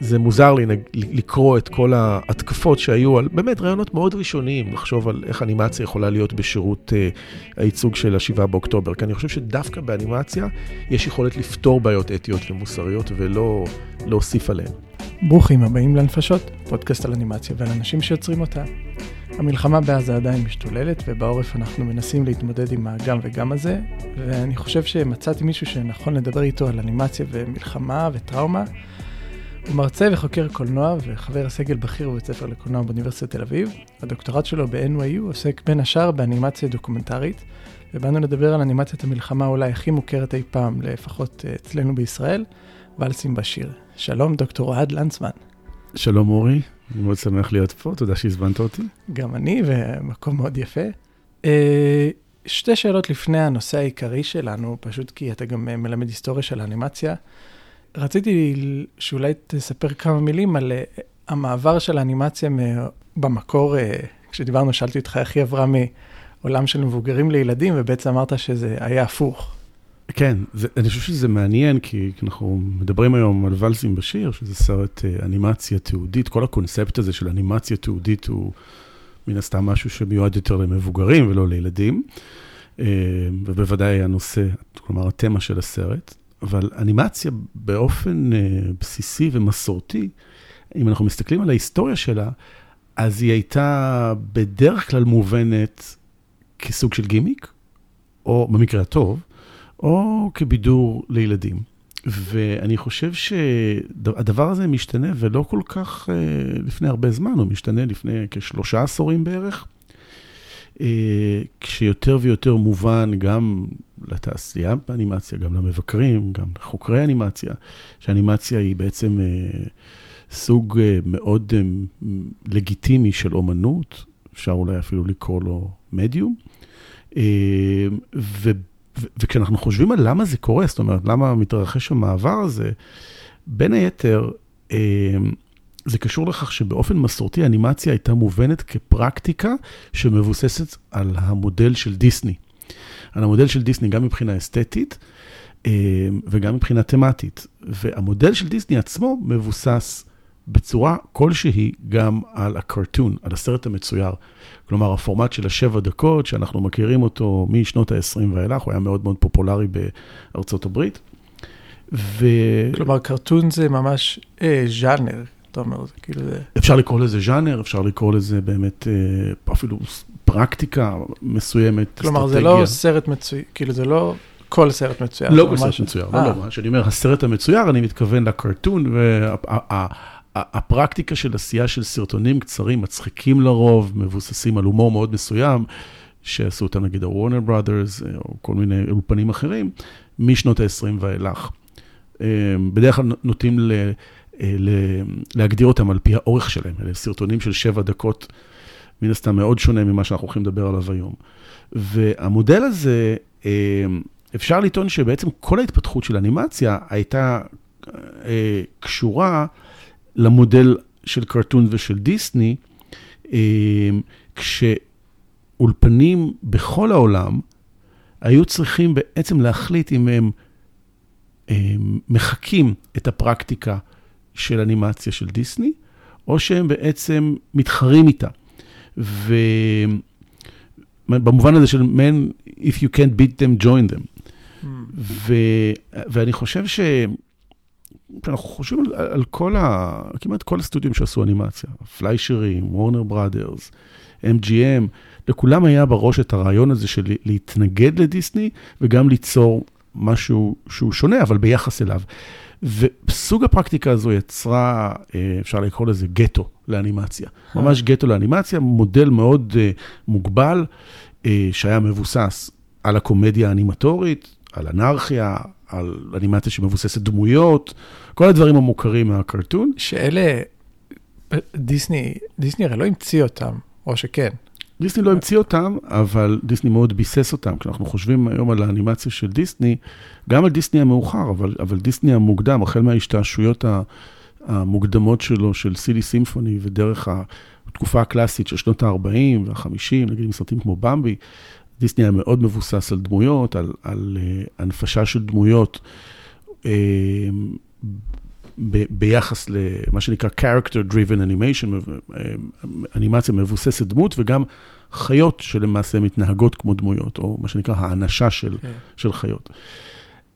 זה מוזר לי לקרוא את כל ההתקפות שהיו על באמת רעיונות מאוד ראשוניים, לחשוב על איך אנימציה יכולה להיות בשירות uh, הייצוג של ה-7 באוקטובר. כי אני חושב שדווקא באנימציה יש יכולת לפתור בעיות אתיות ומוסריות ולא להוסיף עליהן. ברוכים הבאים לנפשות, פודקאסט על אנימציה ועל אנשים שיוצרים אותה. המלחמה בעזה עדיין משתוללת, ובעורף אנחנו מנסים להתמודד עם הגם וגם הזה, ואני חושב שמצאתי מישהו שנכון לדבר איתו על אנימציה ומלחמה וטראומה. הוא מרצה וחוקר קולנוע וחבר הסגל בכיר בבית ספר לקולנוע באוניברסיטת תל אביב. הדוקטורט שלו ב-NYU עוסק בין השאר באנימציה דוקומנטרית, ובאנו לדבר על אנימציית המלחמה אולי הכי מוכרת אי פעם, לפחות אה, אצלנו בישראל, ואלסים בשיר. שלום, דוקטור אוהד לנצמן. שלום אורי, אני מאוד שמח להיות פה, תודה שהזמנת אותי. גם אני, ומקום מאוד יפה. אה, שתי שאלות לפני הנושא העיקרי שלנו, פשוט כי אתה גם מלמד היסטוריה של האנימציה. רציתי שאולי תספר כמה מילים על אה, המעבר של האנימציה במקור, אה, כשדיברנו, שאלתי אותך איך היא עברה מעולם של מבוגרים לילדים, ובעצם אמרת שזה היה הפוך. כן, זה, אני חושב שזה מעניין, כי אנחנו מדברים היום על ולסים בשיר, שזה סרט אה, אנימציה תיעודית, כל הקונספט הזה של אנימציה תיעודית הוא מן הסתם משהו שמיועד יותר למבוגרים ולא לילדים, ובוודאי הנושא, כלומר התמה של הסרט. אבל אנימציה באופן uh, בסיסי ומסורתי, אם אנחנו מסתכלים על ההיסטוריה שלה, אז היא הייתה בדרך כלל מובנת כסוג של גימיק, או במקרה הטוב, או כבידור לילדים. ואני חושב שהדבר הזה משתנה, ולא כל כך uh, לפני הרבה זמן, הוא משתנה לפני כשלושה עשורים בערך. אה, כשיותר ויותר מובן גם לתעשייה באנימציה, גם למבקרים, גם לחוקרי אנימציה, שאנימציה היא בעצם אה, סוג אה, מאוד לגיטימי של אומנות, אפשר אולי אפילו לקרוא לו מדיום. ו, וכשאנחנו חושבים על למה זה קורה, זאת אומרת, למה מתרחש המעבר הזה, בין היתר, זה קשור לכך שבאופן מסורתי אנימציה הייתה מובנת כפרקטיקה שמבוססת על המודל של דיסני. על המודל של דיסני גם מבחינה אסתטית אה, וגם מבחינה תמטית. והמודל של דיסני עצמו מבוסס בצורה כלשהי גם על הקרטון, על הסרט המצויר. כלומר, הפורמט של השבע דקות, שאנחנו מכירים אותו משנות ה-20 ואילך, הוא היה מאוד מאוד פופולרי בארצות הברית. ו... כלומר, קרטון זה ממש אה, ז'אנר, אתה אומר, זה כאילו זה... אפשר לקרוא לזה ז'אנר, אפשר לקרוא לזה באמת אה, אפילו פרקטיקה מסוימת, כלומר, אסטרטגיה. זה לא סרט מצויר, כאילו זה לא כל סרט מצויר. לא כל סרט מצויר, לא, לא, כשאני אומר הסרט המצויר, אני מתכוון לקרטון, והפרקטיקה של עשייה של סרטונים קצרים, מצחיקים לרוב, מבוססים על הומור מאוד מסוים, שעשו אותם נגיד הוורנר ברודרס, או כל מיני אולפנים אחרים, משנות ה-20 ואילך. אה, בדרך כלל נוטים. אה, להגדיר אותם על פי האורך שלהם. אלה סרטונים של שבע דקות, מן הסתם מאוד שונה ממה שאנחנו הולכים לדבר עליו היום. והמודל הזה, אה, אפשר לטעון שבעצם כל ההתפתחות של אנימציה הייתה אה, קשורה למודל של קרטון ושל דיסני, כשאולפנים בכל העולם היו צריכים בעצם להחליט אם הם מחקים את הפרקטיקה של אנימציה של דיסני, או שהם בעצם מתחרים איתה. ובמובן הזה של man, if you can't beat them, join them. Hmm. ו... ואני חושב ש... אנחנו חושבים על, על כל ה... כמעט כל הסטודיו שעשו אנימציה, פליישרים, וורנר בראדרס, MGM, לכולם היה בראש את הרעיון הזה של להתנגד לדיסני וגם ליצור משהו שהוא שונה, אבל ביחס אליו. וסוג הפרקטיקה הזו יצרה, אה, אפשר לקרוא לזה גטו לאנימציה. ממש גטו לאנימציה, מודל מאוד אה, מוגבל, אה, שהיה מבוסס על הקומדיה האנימטורית, על אנרכיה, על אנימציה שמבוססת דמויות, כל הדברים המוכרים מהקרטון. שאלה, דיסני, דיסני הרי לא המציא אותם, או שכן. דיסני לא המציא אותם, אבל דיסני מאוד ביסס אותם. כשאנחנו חושבים היום על האנימציה של דיסני, גם על דיסני המאוחר, אבל, אבל דיסני המוקדם, החל מההשתעשויות המוקדמות שלו, של סילי סימפוני, ודרך התקופה הקלאסית של שנות ה-40 וה-50, נגיד עם סרטים כמו במבי, דיסני היה מאוד מבוסס על דמויות, על, על uh, הנפשה של דמויות. ב, ביחס למה שנקרא character driven animation, אנימציה מבוססת דמות, וגם חיות שלמעשה מתנהגות כמו דמויות, או מה שנקרא האנשה של, כן. של חיות.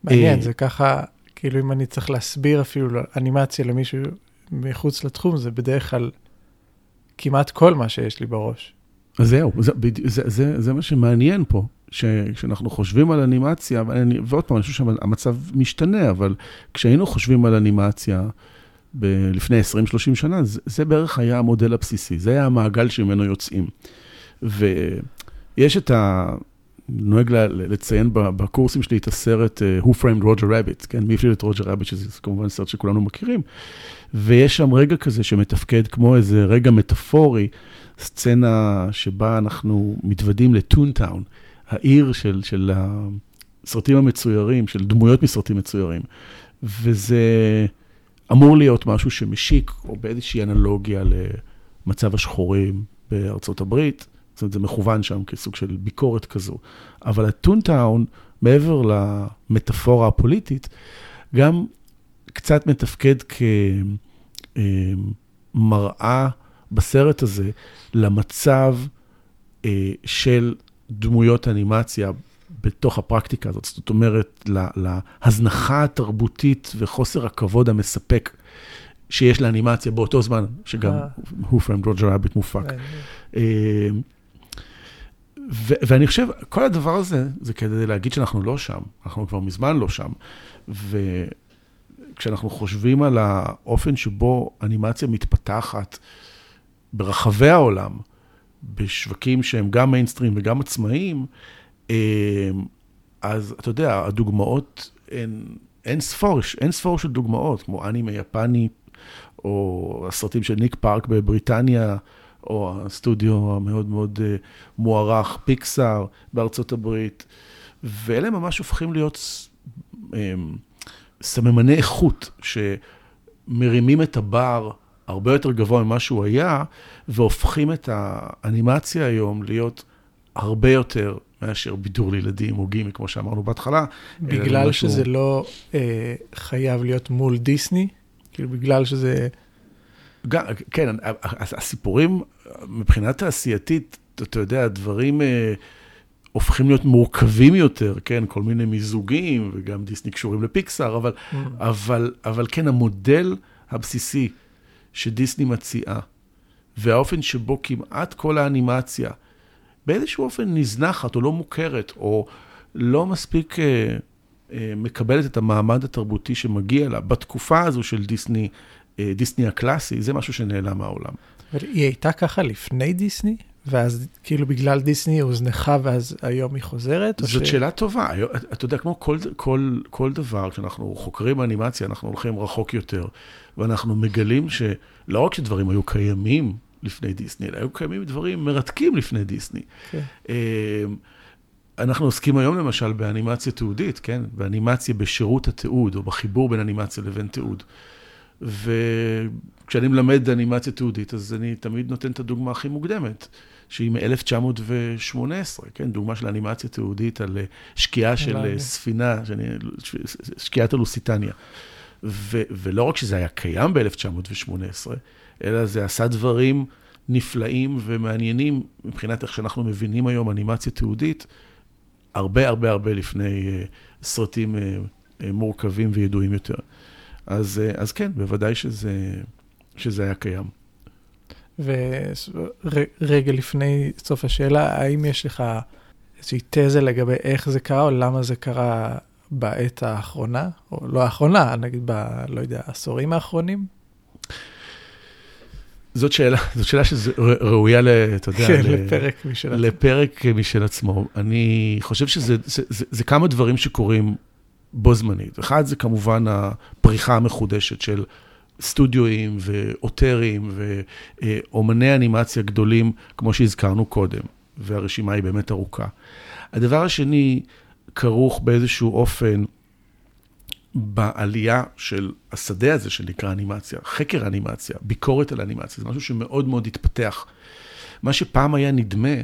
מעניין, זה ככה, כאילו אם אני צריך להסביר אפילו אנימציה למישהו מחוץ לתחום, זה בדרך כלל כמעט כל מה שיש לי בראש. אז זהו, זה, זה, זה, זה מה שמעניין פה, כשאנחנו חושבים על אנימציה, ואני, ועוד פעם, אני חושב שהמצב משתנה, אבל כשהיינו חושבים על אנימציה ב- לפני 20-30 שנה, זה, זה בערך היה המודל הבסיסי, זה היה המעגל שממנו יוצאים. ויש את ה... נוהג לציין בקורסים שלי את הסרט uh, Who Framed Roger Rabbit, כן, מי הפליל את רוג'ר רביט, שזה כמובן סרט שכולנו מכירים, ויש שם רגע כזה שמתפקד כמו איזה רגע מטאפורי, סצנה שבה אנחנו מתוודים לטונטאון, העיר של, של הסרטים המצוירים, של דמויות מסרטים מצוירים, וזה אמור להיות משהו שמשיק, או באיזושהי אנלוגיה למצב השחורים בארצות הברית. זאת אומרת, זה מכוון שם כסוג של ביקורת כזו. אבל הטונטאון, מעבר למטאפורה הפוליטית, גם קצת מתפקד כמראה בסרט הזה למצב אה, של דמויות אנימציה בתוך הפרקטיקה הזאת. זאת אומרת, להזנחה התרבותית וחוסר הכבוד המספק שיש לאנימציה באותו זמן, שגם הוא פרם רוג'ר רביט מופק. ו- ואני חושב, כל הדבר הזה, זה כדי להגיד שאנחנו לא שם, אנחנו כבר מזמן לא שם. וכשאנחנו חושבים על האופן שבו אנימציה מתפתחת ברחבי העולם, בשווקים שהם גם מיינסטרים וגם עצמאיים, אה, אז אתה יודע, הדוגמאות הן אין ספור, אין ספור של דוגמאות, כמו אנימה יפני, או הסרטים של ניק פארק בבריטניה, או הסטודיו המאוד מאוד אה, מוערך, פיקסאר בארצות הברית, ואלה ממש הופכים להיות אה, סממני איכות שמרימים את הבר הרבה יותר גבוה ממה שהוא היה, והופכים את האנימציה היום להיות הרבה יותר מאשר בידור לילדים או גימי, כמו שאמרנו בהתחלה. בגלל שזה שהוא... לא אה, חייב להיות מול דיסני? כאילו, בגלל שזה... גם, כן, הסיפורים מבחינה תעשייתית, אתה יודע, הדברים אה, הופכים להיות מורכבים יותר, כן? כל מיני מיזוגים, וגם דיסני קשורים לפיקסאר, אבל, mm. אבל, אבל כן, המודל הבסיסי שדיסני מציעה, והאופן שבו כמעט כל האנימציה באיזשהו אופן נזנחת או לא מוכרת, או לא מספיק אה, אה, מקבלת את המעמד התרבותי שמגיע לה, בתקופה הזו של דיסני, אה, דיסני הקלאסי, זה משהו שנעלם מהעולם. היא הייתה ככה לפני דיסני? ואז כאילו בגלל דיסני היא הוזנחה ואז היום היא חוזרת? זאת ש... שאלה טובה. אתה יודע, כמו כל, כל, כל דבר, כשאנחנו חוקרים אנימציה, אנחנו הולכים רחוק יותר, ואנחנו מגלים שלא רק שדברים היו קיימים לפני דיסני, אלא היו קיימים דברים מרתקים לפני דיסני. כן. אמ, אנחנו עוסקים היום למשל באנימציה תיעודית, כן? באנימציה בשירות התיעוד, או בחיבור בין אנימציה לבין תיעוד. וכשאני מלמד אנימציה תיעודית, אז אני תמיד נותן את הדוגמה הכי מוקדמת, שהיא מ-1918, כן? דוגמה של אנימציה תיעודית על אה, שקיעה של אה, ספינה, שאני, שקיעת הלוסיטניה. ו- ולא רק שזה היה קיים ב-1918, אלא זה עשה דברים נפלאים ומעניינים מבחינת איך שאנחנו מבינים היום אנימציה תיעודית, הרבה הרבה הרבה לפני uh, סרטים uh, uh, מורכבים וידועים יותר. אז, uh, אז כן, בוודאי שזה, שזה היה קיים. ורגע לפני סוף השאלה, האם יש לך איזושהי תזה לגבי איך זה קרה, או למה זה קרה בעת האחרונה, או לא האחרונה, נגיד ב... לא יודע, העשורים האחרונים? זאת שאלה, זאת שאלה שראויה, אתה יודע, כן, לפרק משל עצמו. לפרק משל עצמו. אני חושב שזה זה, זה, זה כמה דברים שקורים בו זמנית. אחד זה כמובן הפריחה המחודשת של סטודיואים ואוטרים ואומני אנימציה גדולים, כמו שהזכרנו קודם, והרשימה היא באמת ארוכה. הדבר השני כרוך באיזשהו אופן בעלייה של השדה הזה שנקרא אנימציה, חקר אנימציה, ביקורת על אנימציה, זה משהו שמאוד מאוד התפתח. מה שפעם היה נדמה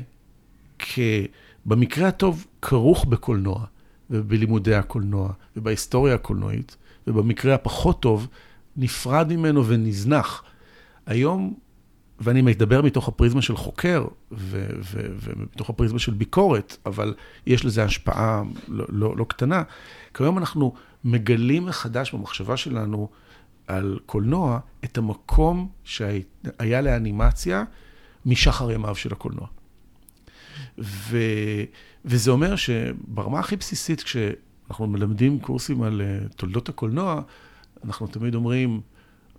כבמקרה הטוב כרוך בקולנוע, ובלימודי הקולנוע, ובהיסטוריה הקולנועית, ובמקרה הפחות טוב, נפרד ממנו ונזנח. היום, ואני מדבר מתוך הפריזמה של חוקר, ומתוך הפריזמה של ביקורת, אבל יש לזה השפעה לא, לא, לא קטנה. כיום אנחנו מגלים מחדש במחשבה שלנו על קולנוע את המקום שהיה לאנימציה משחר ימיו של הקולנוע. ו, וזה אומר שברמה הכי בסיסית, כשאנחנו מלמדים קורסים על אה, תולדות הקולנוע, אנחנו תמיד אומרים,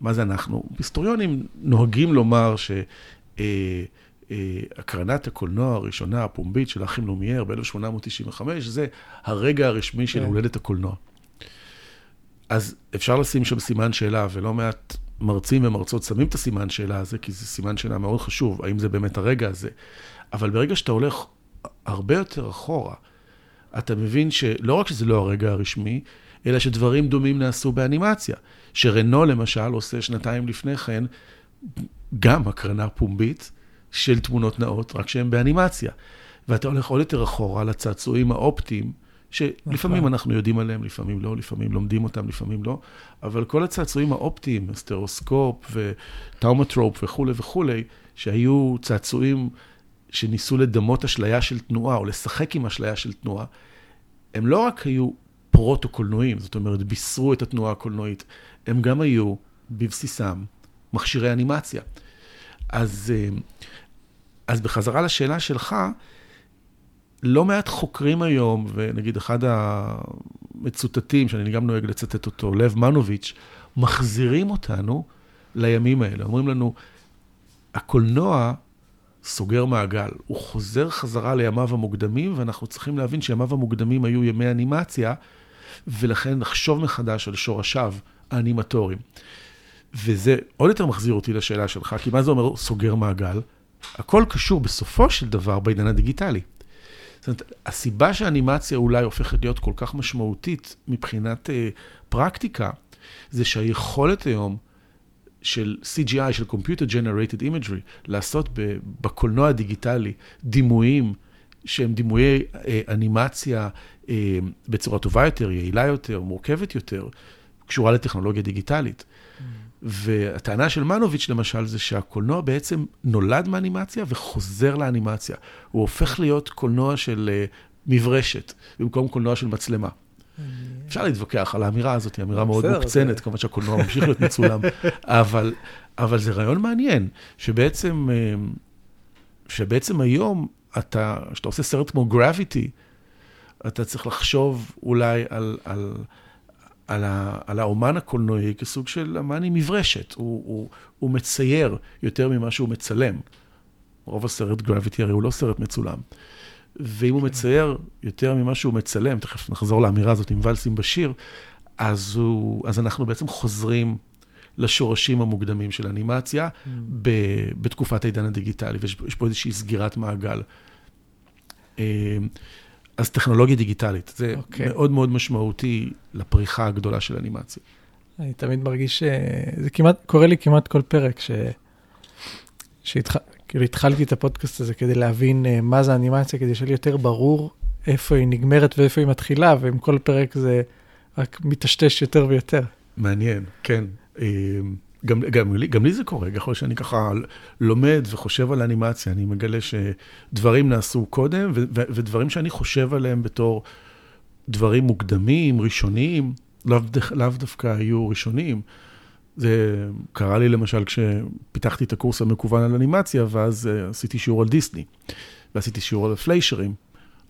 מה זה אנחנו? היסטוריונים נוהגים לומר שהקרנת אה, אה, הקולנוע הראשונה, הפומבית של האחים לומייר ב-1895, זה הרגע הרשמי של כן. הולדת הקולנוע. אז אפשר לשים שם סימן שאלה, ולא מעט מרצים ומרצות שמים את הסימן שאלה הזה, כי זה סימן שאלה מאוד חשוב, האם זה באמת הרגע הזה. אבל ברגע שאתה הולך הרבה יותר אחורה, אתה מבין שלא רק שזה לא הרגע הרשמי, אלא שדברים דומים נעשו באנימציה. שרנו למשל עושה שנתיים לפני כן גם הקרנה פומבית של תמונות נעות, רק שהן באנימציה. ואתה הולך עוד יותר אחורה לצעצועים האופטיים, שלפעמים נכון. אנחנו יודעים עליהם, לפעמים לא, לפעמים לומדים אותם, לפעמים לא, אבל כל הצעצועים האופטיים, סטרובוסקופ וטאומטרופ וכולי וכולי, שהיו צעצועים שניסו לדמות אשליה של תנועה, או לשחק עם אשליה של תנועה, הם לא רק היו פרוטו-קולנועים, זאת אומרת, בישרו את התנועה הקולנועית, הם גם היו בבסיסם מכשירי אנימציה. אז, אה, אז בחזרה לשאלה שלך, לא מעט חוקרים היום, ונגיד אחד המצוטטים, שאני גם נוהג לצטט אותו, לב מנוביץ', מחזירים אותנו לימים האלה. אומרים לנו, הקולנוע סוגר מעגל, הוא חוזר חזרה לימיו המוקדמים, ואנחנו צריכים להבין שימיו המוקדמים היו ימי אנימציה, ולכן לחשוב מחדש על שורשיו האנימטוריים. וזה עוד יותר מחזיר אותי לשאלה שלך, כי מה זה אומר סוגר מעגל? הכל קשור בסופו של דבר בעידן הדיגיטלי. זאת אומרת, הסיבה שהאנימציה אולי הופכת להיות כל כך משמעותית מבחינת uh, פרקטיקה, זה שהיכולת היום של CGI, של Computer Generated Imagery, לעשות בקולנוע הדיגיטלי דימויים שהם דימויי uh, אנימציה בצורה טובה יותר, יעילה יותר, מורכבת יותר, קשורה לטכנולוגיה דיגיטלית. Mm. והטענה של מנוביץ', למשל, זה שהקולנוע בעצם נולד מאנימציה וחוזר לאנימציה. הוא הופך להיות קולנוע של uh, מברשת, במקום קולנוע של מצלמה. אפשר להתווכח על האמירה הזאת, היא אמירה מאוד מוקצנת, כמובן שהקולנוע ממשיך להיות מצולם, אבל, אבל זה רעיון מעניין, שבעצם, אה, שבעצם היום, אתה, כשאתה עושה סרט כמו גרביטי, אתה צריך לחשוב אולי על, על, על, ה, על האומן הקולנועי כסוג של אמן עם מברשת. הוא, הוא, הוא מצייר יותר ממה שהוא מצלם. רוב הסרט גרביטי הרי הוא לא סרט מצולם. ואם הוא מצייר יותר ממה שהוא מצלם, תכף נחזור לאמירה הזאת עם ולסים בשיר, אז, הוא, אז אנחנו בעצם חוזרים לשורשים המוקדמים של אנימציה mm. ב, בתקופת העידן הדיגיטלי, ויש פה איזושהי סגירת מעגל. אה, אז טכנולוגיה דיגיטלית, זה okay. אוקיי. מאוד מאוד משמעותי לפריחה הגדולה של אנימציה. אני תמיד מרגיש שזה כמעט, קורה לי כמעט כל פרק, ש... שהתח... כאילו התחלתי את הפודקאסט הזה כדי להבין uh, מה זה אנימציה, כדי שיהיה לי יותר ברור איפה היא נגמרת ואיפה היא מתחילה, ועם כל פרק זה רק מטשטש יותר ויותר. מעניין, כן. אה, גם, גם, גם לי זה קורה, ככל שאני ככה לומד וחושב על אנימציה, אני מגלה שדברים נעשו קודם, ו, ו, ודברים שאני חושב עליהם בתור דברים מוקדמים, ראשוניים, לאו, לאו דווקא היו ראשוניים. זה קרה לי למשל כשפיתחתי את הקורס המקוון על אנימציה, ואז uh, עשיתי שיעור על דיסני, ועשיתי שיעור על הפליישרים,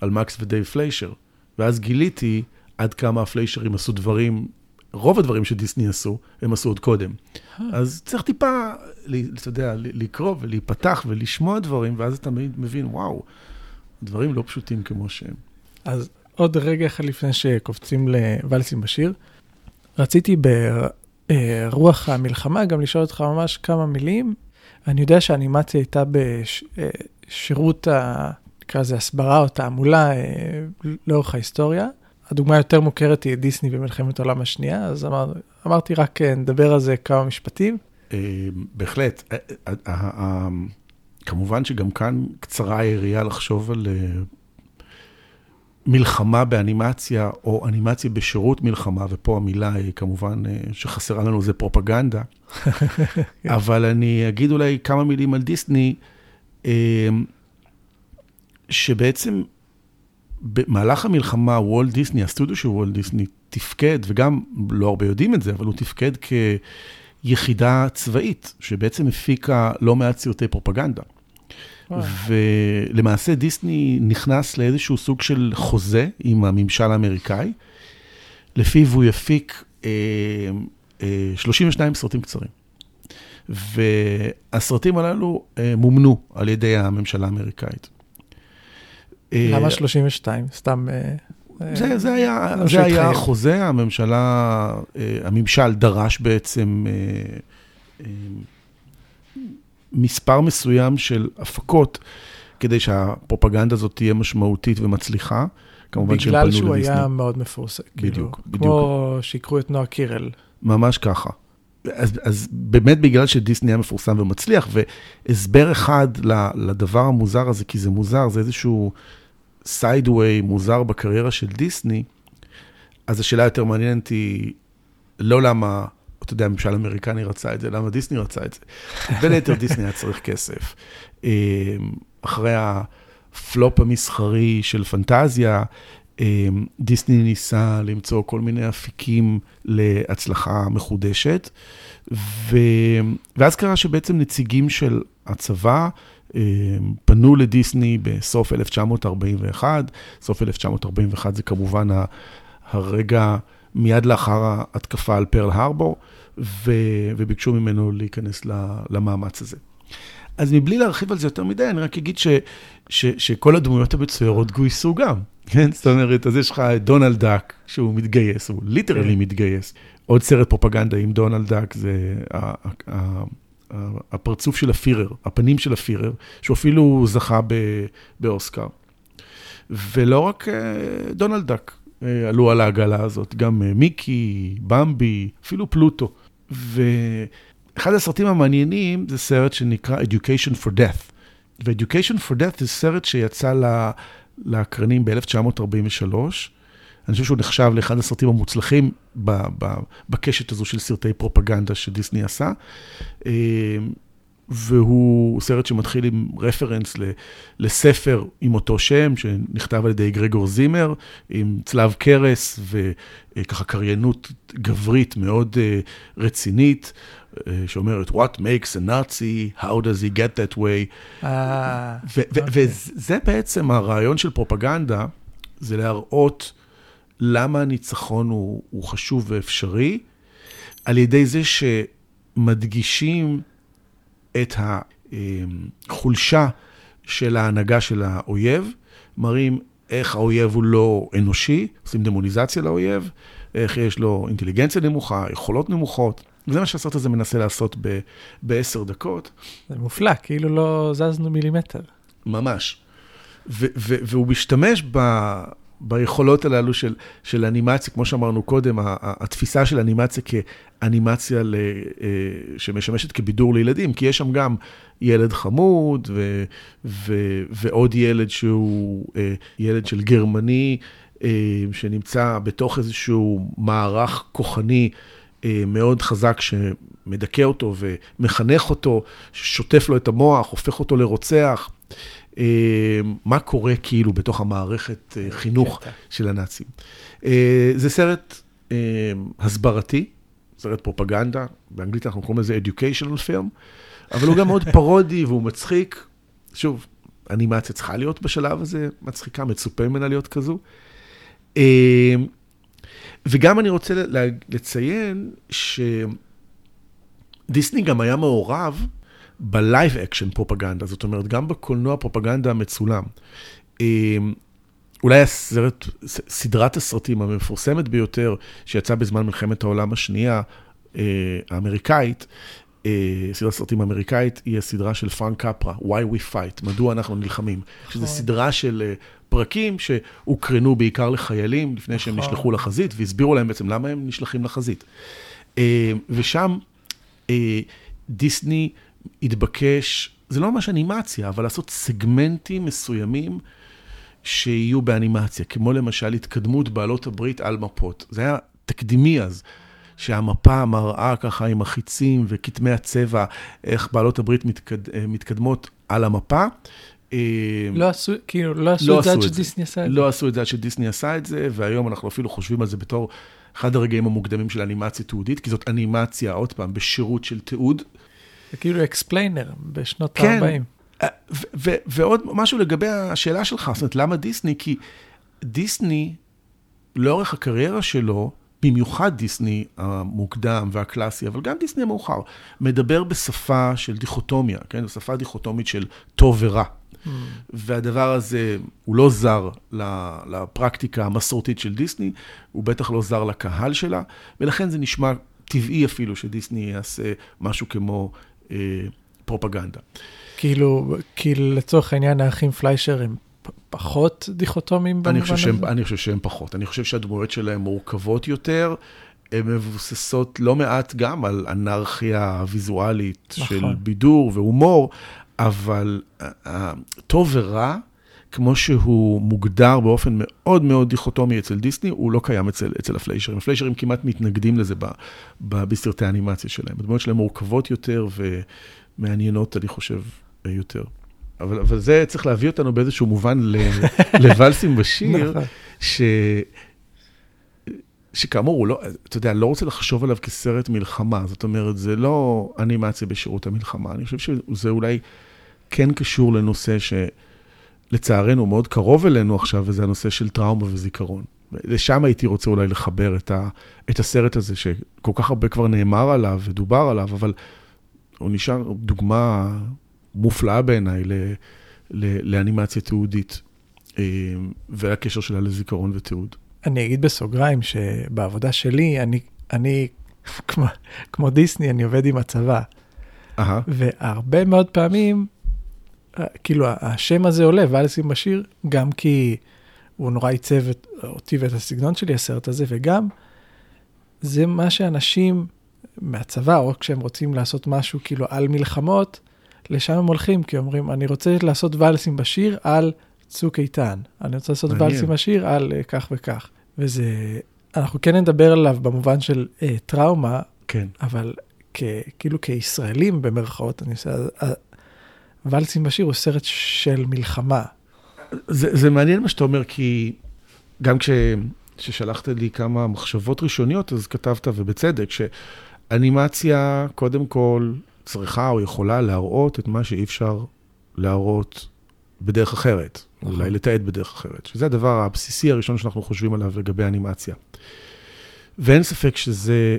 על מקס ודייב פליישר, ואז גיליתי עד כמה הפליישרים עשו דברים רוב הדברים שדיסני עשו, הם עשו עוד קודם. אז צריך טיפה, אתה יודע, לקרוא ולהיפתח ולשמוע דברים, ואז אתה מבין, וואו, דברים לא פשוטים כמו שהם. אז עוד רגע אחד לפני שקופצים לוואלסים בשיר, רציתי ברוח המלחמה גם לשאול אותך ממש כמה מילים. אני יודע שהאנימציה הייתה בשירות, נקרא לזה הסברה או תעמולה אה, לאורך ההיסטוריה. הדוגמה היותר מוכרת היא דיסני במלחמת העולם השנייה, אז אמר, אמרתי רק אה, נדבר על זה כמה משפטים. אה, בהחלט. אה, כמובן שגם כאן קצרה היריעה לחשוב על מלחמה באנימציה, או אנימציה בשירות מלחמה, ופה המילה היא כמובן שחסרה לנו זה פרופגנדה. אבל אני אגיד אולי כמה מילים על דיסני, שבעצם במהלך המלחמה, וולט דיסני, הסטודיו של וולט דיסני, תפקד, וגם לא הרבה יודעים את זה, אבל הוא תפקד כיחידה צבאית, שבעצם הפיקה לא מעט סרטי פרופגנדה. ולמעשה דיסני נכנס לאיזשהו סוג של חוזה עם הממשל האמריקאי, לפיו הוא יפיק אה, אה, 32 סרטים קצרים. והסרטים הללו אה, מומנו על ידי הממשלה האמריקאית. למה 32? אה, סתם... אה, זה, זה היה, לא זה היה החוזה, הממשלה, אה, הממשל דרש בעצם מספר מסוים של הפקות, כדי שהפרופגנדה הזאת תהיה משמעותית ומצליחה. כמובן שהם פנו לדיסני. בגלל שהוא היה מאוד מפורסם. בדיוק, כאילו, בדיוק. כמו שיקרו את נועה קירל. ממש ככה. אז, אז באמת בגלל שדיסני היה מפורסם ומצליח, והסבר אחד לדבר המוזר הזה, כי זה מוזר, זה איזשהו סיידווי מוזר בקריירה של דיסני, אז השאלה היותר מעניינת היא לא למה אתה יודע, הממשל האמריקני רצה את זה, למה דיסני רצה את זה? בין היתר דיסני היה צריך כסף. אמ, אחרי הפלופ המסחרי של פנטזיה, אמ, דיסני ניסה למצוא כל מיני אפיקים להצלחה מחודשת, ו... ואז קרה שבעצם נציגים של הצבא אמ, פנו לדיסני בסוף 1941, סוף 1941 זה כמובן הרגע מיד לאחר ההתקפה על פרל הרבור, וביקשו ממנו להיכנס למאמץ הזה. אז מבלי להרחיב על זה יותר מדי, אני רק אגיד ש, ש, שכל הדמויות המצוירות גויסו גם, כן? זאת אומרת, אז יש לך את דונלד דאק, שהוא מתגייס, הוא literally כן. מתגייס. עוד סרט פרופגנדה עם דונלד דאק, זה הפרצוף של הפירר, הפנים של הפירר, שהוא אפילו זכה באוסקר. ולא רק אה, דונלד דאק, אה, עלו על העגלה הזאת, גם אה, מיקי, במבי, אפילו פלוטו. ואחד הסרטים המעניינים זה סרט שנקרא Education for Death. ו-Education for Death זה סרט שיצא לאקרנים ב-1943. אני חושב שהוא נחשב לאחד הסרטים המוצלחים בקשת הזו של סרטי פרופגנדה שדיסני עשה. אה, והוא סרט שמתחיל עם רפרנס לספר עם אותו שם, שנכתב על ידי גרגור זימר, עם צלב קרס וככה קריינות גברית מאוד אה, רצינית, אה, שאומרת, What makes a Nazi? How does he get that way? אוקיי. וזה בעצם הרעיון של פרופגנדה, זה להראות למה הניצחון הוא, הוא חשוב ואפשרי, על ידי זה שמדגישים את החולשה של ההנהגה של האויב, מראים איך האויב הוא לא אנושי, עושים דמוניזציה לאויב, איך יש לו אינטליגנציה נמוכה, יכולות נמוכות. זה מה שהסרט הזה מנסה לעשות בעשר דקות. זה מופלא, כאילו לא זזנו מילימטר. ממש. והוא משתמש ב, ביכולות הללו של, של אנימציה, כמו שאמרנו קודם, התפיסה של אנימציה כאנימציה ל, אה, שמשמשת כבידור לילדים, כי יש שם גם ילד חמוד ו, ו, ועוד ילד שהוא אה, ילד של גרמני, אה, שנמצא בתוך איזשהו מערך כוחני. מאוד חזק שמדכא אותו ומחנך אותו, ששוטף לו את המוח, הופך אותו לרוצח. אה, מה קורה כאילו בתוך המערכת אה, חינוך של הנאצים. אה, זה סרט הסברתי, סרט פרופגנדה, באנגלית אנחנו קוראים לזה educational film, אבל הוא גם מאוד פרודי והוא מצחיק. שוב, אנימציה צריכה להיות בשלב הזה מצחיקה, מצופה ממנה להיות כזו. וגם אני רוצה לציין שדיסני גם היה מעורב ב live action פרופגנדה, זאת אומרת, גם בקולנוע פרופגנדה המצולם. אמ, אולי הסרט, סדרת הסרטים המפורסמת ביותר שיצאה בזמן מלחמת העולם השנייה, אה, האמריקאית, אה, סדרת הסרטים האמריקאית, היא הסדרה של פרנק קפרה, Why We Fight, מדוע אנחנו נלחמים. שזו נכון. סדרה של אה, פרקים שהוקרנו בעיקר לחיילים לפני שהם נכון. נשלחו לחזית, והסבירו להם בעצם למה הם נשלחים לחזית. ושם דיסני התבקש, זה לא ממש אנימציה, אבל לעשות סגמנטים מסוימים שיהיו באנימציה, כמו למשל התקדמות בעלות הברית על מפות. זה היה תקדימי אז, שהמפה מראה ככה עם החיצים וכתמי הצבע, איך בעלות הברית מתקד, אה, מתקדמות על המפה. אה, לא עשו, כאילו, לא עשו לא את זה עד שדיסני עשה את זה. לא עשו את זה עד שדיסני עשה את זה, והיום אנחנו אפילו חושבים על זה בתור אחד הרגעים המוקדמים של אנימציה תיעודית, כי זאת אנימציה, עוד פעם, בשירות של תיעוד. זה כאילו explainer בשנות ה-40. כן, אה, ועוד משהו לגבי השאלה שלך, זאת אומרת, למה דיסני? כי דיסני, לאורך הקריירה שלו, במיוחד דיסני המוקדם והקלאסי, אבל גם דיסני המאוחר, מדבר בשפה של דיכוטומיה, כן? בשפה דיכוטומית של טוב ורע. אמ. והדבר הזה, הוא לא זר לפרקטיקה המסורתית של דיסני, הוא בטח לא זר לקהל שלה, ולכן זה נשמע טבעי אפילו שדיסני יעשה משהו כמו פרופגנדה. כאילו, כאילו לצורך העניין האחים פליישר הם פחות דיכוטומיים במובן הזה? שהם, אני חושב שהם פחות. אני חושב שהדמויות שלהם מורכבות יותר. הן מבוססות לא מעט גם על אנרכיה ויזואלית נכון. של בידור והומור, אבל uh, טוב ורע, כמו שהוא מוגדר באופן מאוד מאוד דיכוטומי אצל דיסני, הוא לא קיים אצל, אצל הפליישרים. הפליישרים כמעט מתנגדים לזה ב, ב, בסרטי האנימציה שלהם. הדמויות שלהם מורכבות יותר ומעניינות, אני חושב, יותר. אבל, אבל זה צריך להביא אותנו באיזשהו מובן לוואלסים בשיר, נכון. ש... שכאמור, הוא לא, אתה יודע, לא רוצה לחשוב עליו כסרט מלחמה. זאת אומרת, זה לא אנימציה בשירות המלחמה. אני חושב שזה אולי כן קשור לנושא שלצערנו מאוד קרוב אלינו עכשיו, וזה הנושא של טראומה וזיכרון. לשם הייתי רוצה אולי לחבר את, ה, את הסרט הזה, שכל כך הרבה כבר נאמר עליו ודובר עליו, אבל הוא נשאר דוגמה מופלאה בעיניי לאנימציה תיעודית, אה, והקשר שלה לזיכרון ותיעוד. אני אגיד בסוגריים שבעבודה שלי, אני, אני כמו, כמו דיסני, אני עובד עם הצבא. Aha. והרבה מאוד פעמים, כאילו, השם הזה עולה, ואלסים בשיר, גם כי הוא נורא עיצב אותי ואת הסגנון שלי, הסרט הזה, וגם זה מה שאנשים מהצבא, או כשהם רוצים לעשות משהו כאילו על מלחמות, לשם הם הולכים, כי אומרים, אני רוצה לעשות ואלסים בשיר על צוק איתן, אני רוצה לעשות ואלסים בשיר על uh, כך וכך. וזה, אנחנו כן נדבר עליו במובן של uh, טראומה, כן. אבל כ, כאילו כישראלים במרכאות, אני עושה, ואלסים בשיר הוא סרט של מלחמה. זה, זה מעניין מה שאתה אומר, כי גם כש... כששלחת לי כמה מחשבות ראשוניות, אז כתבת, ובצדק, שאנימציה, קודם כל, צריכה או יכולה להראות את מה שאי אפשר להראות בדרך אחרת, נכון. אולי לתעד בדרך אחרת, שזה הדבר הבסיסי הראשון שאנחנו חושבים עליו לגבי אנימציה. ואין ספק שזה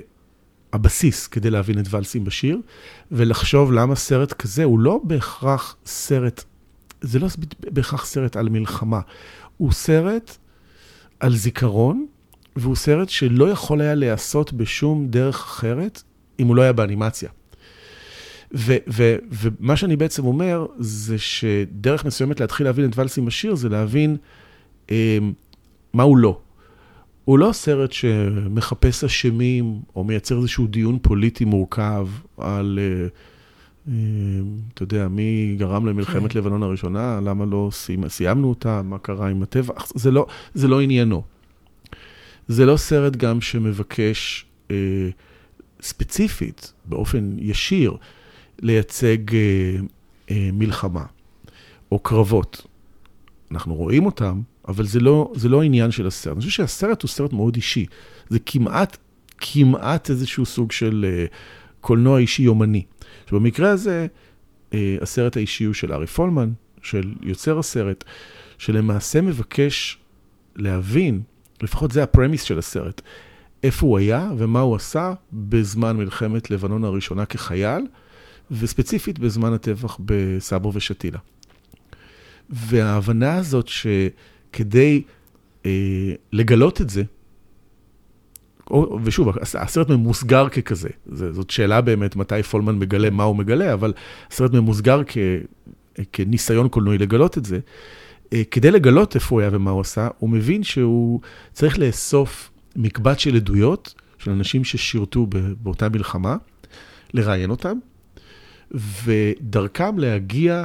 הבסיס כדי להבין את ואלסים בשיר, ולחשוב למה סרט כזה הוא לא בהכרח סרט, זה לא בהכרח סרט על מלחמה, הוא סרט על זיכרון, והוא סרט שלא יכול היה להיעשות בשום דרך אחרת אם הוא לא היה באנימציה. ו- ו- ומה שאני בעצם אומר, זה שדרך מסוימת להתחיל להבין את ואלסים בשיר, זה להבין אה, מה הוא לא. הוא לא סרט שמחפש אשמים, או מייצר איזשהו דיון פוליטי מורכב על, אה, אה, אתה יודע, מי גרם למלחמת כן. לבנון הראשונה, למה לא סיימ, סיימנו אותה, מה קרה עם הטבח, זה לא, זה לא עניינו. זה לא סרט גם שמבקש אה, ספציפית, באופן ישיר, לייצג אה, אה, מלחמה או קרבות. אנחנו רואים אותם, אבל זה לא, זה לא העניין של הסרט. אני חושב שהסרט הוא סרט מאוד אישי. זה כמעט, כמעט איזשהו סוג של אה, קולנוע אישי יומני. שבמקרה הזה, אה, הסרט האישי הוא של ארי פולמן, של יוצר הסרט, שלמעשה מבקש להבין, לפחות זה הפרמיס של הסרט, איפה הוא היה ומה הוא עשה בזמן מלחמת לבנון הראשונה כחייל, וספציפית בזמן הטבח בסברו ושתילה. וההבנה הזאת שכדי אה, לגלות את זה, או, ושוב, הסרט ממוסגר ככזה, זאת שאלה באמת מתי פולמן מגלה מה הוא מגלה, אבל הסרט ממוסגר כ, כניסיון קולנועי לגלות את זה. אה, כדי לגלות איפה הוא היה ומה הוא עשה, הוא מבין שהוא צריך לאסוף מקבץ של עדויות של אנשים ששירתו באותה מלחמה, לראיין אותם, ודרכם להגיע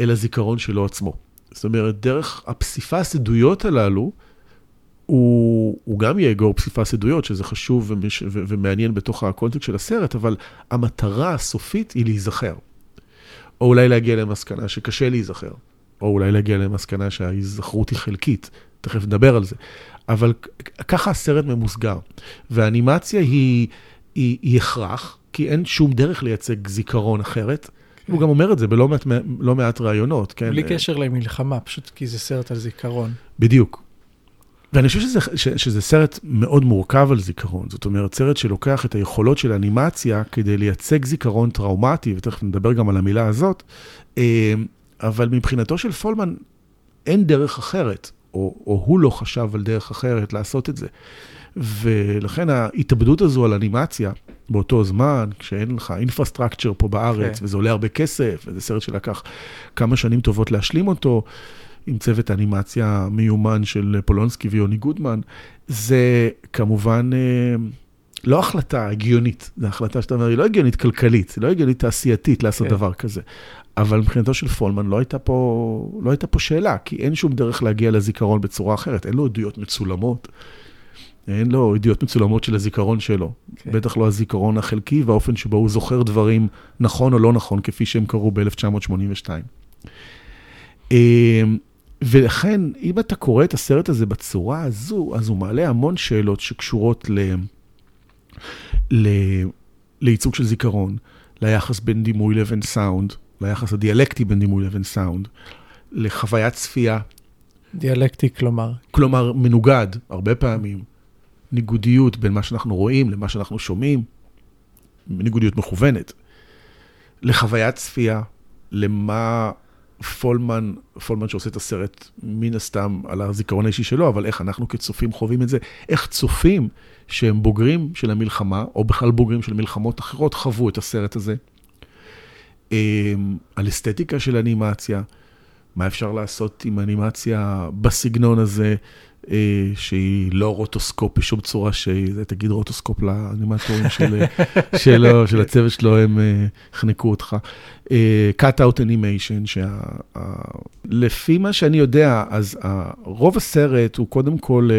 אל הזיכרון שלו עצמו. זאת אומרת, דרך הפסיפס עדויות הללו, הוא, הוא גם יאגור פסיפס עדויות, שזה חשוב ומש, ו, ומעניין בתוך הקונטקסט של הסרט, אבל המטרה הסופית היא להיזכר. או אולי להגיע למסקנה שקשה להיזכר, או אולי להגיע למסקנה שההיזכרות היא חלקית, תכף נדבר על זה. אבל ככה הסרט ממוסגר. והאנימציה היא, היא, היא הכרח, כי אין שום דרך לייצג זיכרון אחרת. כן. הוא גם אומר את זה בלא מעט, לא מעט ראיונות, כן? בלי קשר למלחמה, פשוט כי זה סרט על זיכרון. בדיוק. ואני חושב שזה, ש, שזה סרט מאוד מורכב על זיכרון. זאת אומרת, סרט שלוקח את היכולות של האנימציה כדי לייצג זיכרון טראומטי, ותכף נדבר גם על המילה הזאת, אה, אבל מבחינתו של פולמן אין דרך אחרת, או, או הוא לא חשב על דרך אחרת לעשות את זה. ולכן ההתאבדות הזו על אנימציה, באותו זמן, כשאין לך infrastructure פה בארץ, okay. כן. וזה עולה הרבה כסף, וזה סרט שלקח כמה שנים טובות להשלים אותו, עם צוות אנימציה מיומן של פולונסקי ויוני גודמן, זה כמובן אה, לא החלטה הגיונית, זו החלטה שאתה אומר, היא לא הגיונית כלכלית, היא לא הגיונית תעשייתית לעשות okay. כן. דבר כזה. אבל מבחינתו של פולמן לא הייתה, פה, לא הייתה פה שאלה, כי אין שום דרך להגיע לזיכרון בצורה אחרת, אין לו עדויות מצולמות. אין לו עדויות מצולמות של הזיכרון שלו. Okay. כן. בטח לא הזיכרון החלקי והאופן שבו הוא זוכר דברים נכון או לא נכון, כפי שהם קרו ב-1982. אמ, ולכן, אם אתה קורא את הסרט הזה בצורה הזו, אז הוא מעלה המון שאלות שקשורות ל... ל... לייצוג של זיכרון, ליחס בין דימוי לבין סאונד, ליחס הדיאלקטי בין דימוי לבין סאונד, לחוויית צפייה. דיאלקטי, כלומר? כלומר, מנוגד, הרבה פעמים. ניגודיות בין מה שאנחנו רואים למה שאנחנו שומעים, ניגודיות מכוונת. לחוויית צפייה, למה פולמן, פולמן שעושה את הסרט, מן הסתם על הזיכרון האישי שלו, אבל איך אנחנו כצופים חווים את זה, איך צופים שהם בוגרים של המלחמה, או בכלל בוגרים של מלחמות אחרות, חוו את הסרט הזה. אמ, על אסתטיקה של אנימציה, מה אפשר לעשות עם אנימציה בסגנון הזה, שהיא לא רוטוסקופ בשום צורה שהיא, תגיד רוטוסקופ לאנימטורים של, שלו, של הצוות שלו, הם אה, אותך. אה, cut out animation, שלפי מה שאני יודע, אז רוב הסרט הוא קודם כל,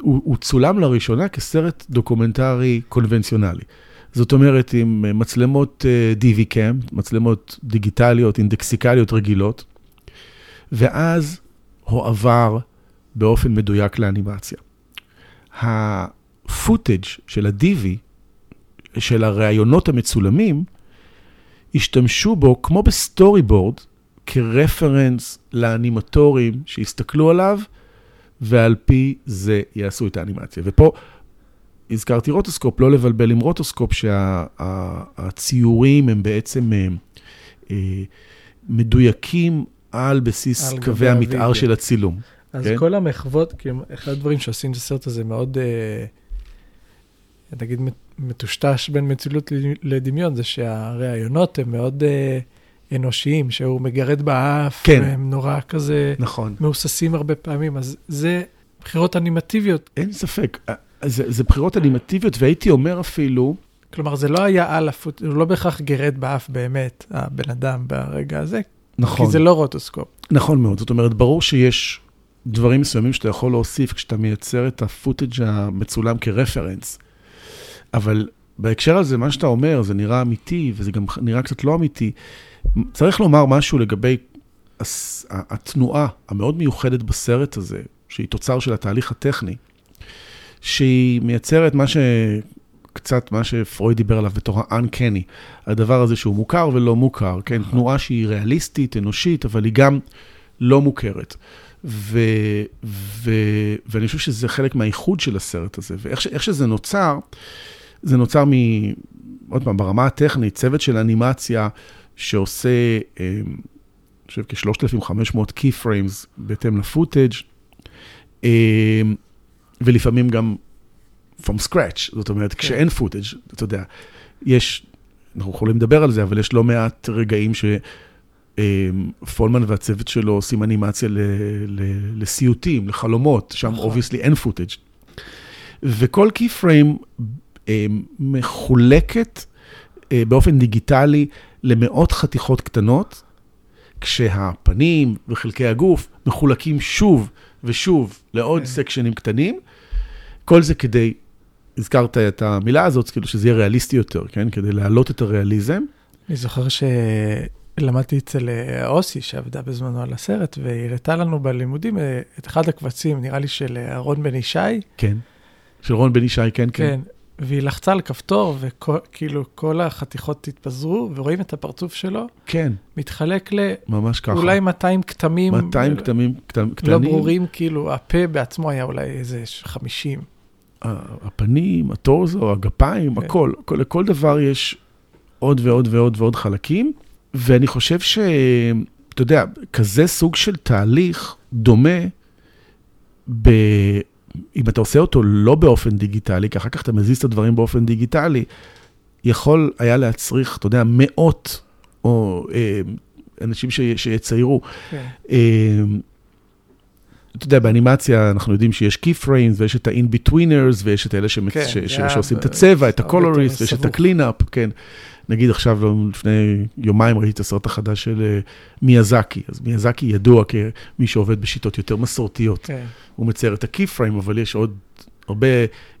הוא, הוא צולם לראשונה כסרט דוקומנטרי קונבנציונלי. זאת אומרת, עם מצלמות DV-Cam, מצלמות דיגיטליות, אינדקסיקליות רגילות, ואז הועבר באופן מדויק לאנימציה. ה footage של ה-DV, של הראיונות המצולמים, השתמשו בו כמו בstoryboard, כ reference לאנימטורים שיסתכלו עליו, ועל פי זה יעשו את האנימציה. ופה הזכרתי רוטוסקופ, לא לבלבל עם רוטוסקופ, שהציורים הם בעצם אה, אה, מדויקים על בסיס על קווי המתאר של הצילום. אז כן? כל המחוות, כי אחד הדברים שעושים את הסרט הזה מאוד, אה, נגיד, מטושטש בין מציאות לדמיון, זה שהראיונות הם מאוד אה, אנושיים, שהוא מגרד באף, כן. והם נורא כזה, נכון. מהוססים הרבה פעמים, אז זה בחירות אנימטיביות. אין ספק, אה, זה, זה בחירות אנימטיביות, והייתי אומר אפילו... כלומר, זה לא היה על ה foot... הוא לא בהכרח גרד באף באמת, הבן אדם ברגע הזה. נכון. כי זה לא רוטוסקופ. נכון מאוד, זאת אומרת, ברור שיש דברים מסוימים שאתה יכול להוסיף כשאתה מייצר את ה footage המצולם כ reference. אבל בהקשר הזה, מה שאתה אומר, זה נראה אמיתי, וזה גם נראה קצת לא אמיתי. צריך לומר משהו לגבי התנועה המאוד מיוחדת בסרט הזה, שהיא תוצר של התהליך הטכני, שהיא מייצרת מה ש... קצת מה שפרויד דיבר עליו בתור ה-uncanny, הדבר הזה שהוא מוכר ולא מוכר, כן. תנועה שהיא ריאליסטית, אנושית, אבל היא גם לא מוכרת. ו, ו, ואני חושב שזה חלק מהאיחוד של הסרט הזה, ואיך שזה נוצר, זה נוצר מ... עוד פעם, ברמה הטכנית, צוות של אנימציה שעושה, אה, אני חושב, כ-3,500 key frames בהתאם לפוטאג', אה, ולפעמים גם from scratch, זאת אומרת, כן. כשאין פוטאג', אתה יודע, יש, אנחנו יכולים לדבר על זה, אבל יש לא מעט רגעים ש... אמ, פולמן והצוות שלו עושים אנימציה לסיוטים, לחלומות, שם obviously נכון. אין footage. וכל key frame אמ, מחולקת אה, באופן דיגיטלי למאות חתיכות קטנות, כשהפנים וחלקי הגוף מחולקים שוב ושוב לעוד כן. סקשנים קטנים. כל זה כדי, הזכרת את המילה הזאת, כאילו שזה יהיה ריאליסטי יותר, כן? כדי להעלות את הריאליזם. אני זוכר שלמדתי אצל אה, אוסי, שעבדה בזמנו על הסרט, והיא הראתה לנו בלימודים אה, את אחד הקבצים, נראה לי של אה, אהרון בן ישי. כן. של רון בן ישי, כן, כן. כן. והיא לחצה על כפתור, וכאילו כל החתיכות התפזרו, ורואים את הפרצוף שלו, כן, מתחלק ממש ככה. לאולי 200 כתמים. 200 לא- כתמים קטנים. לא ברורים, כאילו, הפה בעצמו היה אולי איזה 50. הפנים, הטורזו, הגפיים, כן. הכל, כל, לכל דבר יש עוד ועוד ועוד ועוד חלקים, ואני חושב ש... אתה יודע, כזה סוג של תהליך דומה, ב... אם אתה עושה אותו לא באופן דיגיטלי, כי אחר כך אתה מזיז את הדברים באופן דיגיטלי, יכול היה להצריך, אתה יודע, מאות או אה, אנשים ש... שיציירו. כן. אה, אתה יודע, באנימציה אנחנו יודעים שיש key frames ויש את ה-in-betweeners ויש את אלה שמצ... כן, ש... זה שעושים את היה הצבע, את ה-colorist ויש את. ה-clean-up, כן. נגיד עכשיו, לא, לפני יומיים ראיתי את הסרט החדש של אה, מיאזקי. אז מיאזקי ידוע כמי שעובד בשיטות יותר מסורתיות. כן. הוא מצייר את ה-key frame, אבל יש עוד הרבה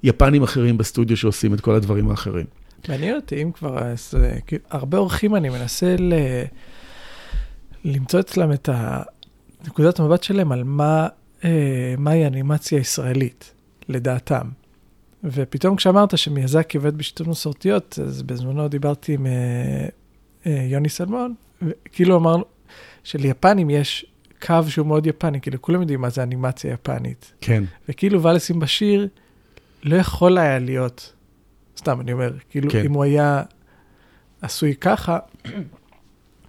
יפנים אחרים בסטודיו שעושים את כל הדברים האחרים. מעניין אותי, אם כבר, אז אה, הרבה אורחים אני מנסה ל... למצוא אצלם את ה- נקודת המבט שלהם על מה, אה, מהי אנימציה ישראלית, לדעתם. ופתאום כשאמרת שמיאזקי עובד בשיטות מסורתיות, אז בזמנו דיברתי עם אה, אה, יוני סלמון, וכאילו אמרנו שליפנים יש קו שהוא מאוד יפני, כאילו כולם יודעים מה זה אנימציה יפנית. כן. וכאילו ואלסים בשיר לא יכול היה להיות, סתם אני אומר, כאילו כן. כן. אם הוא היה עשוי ככה,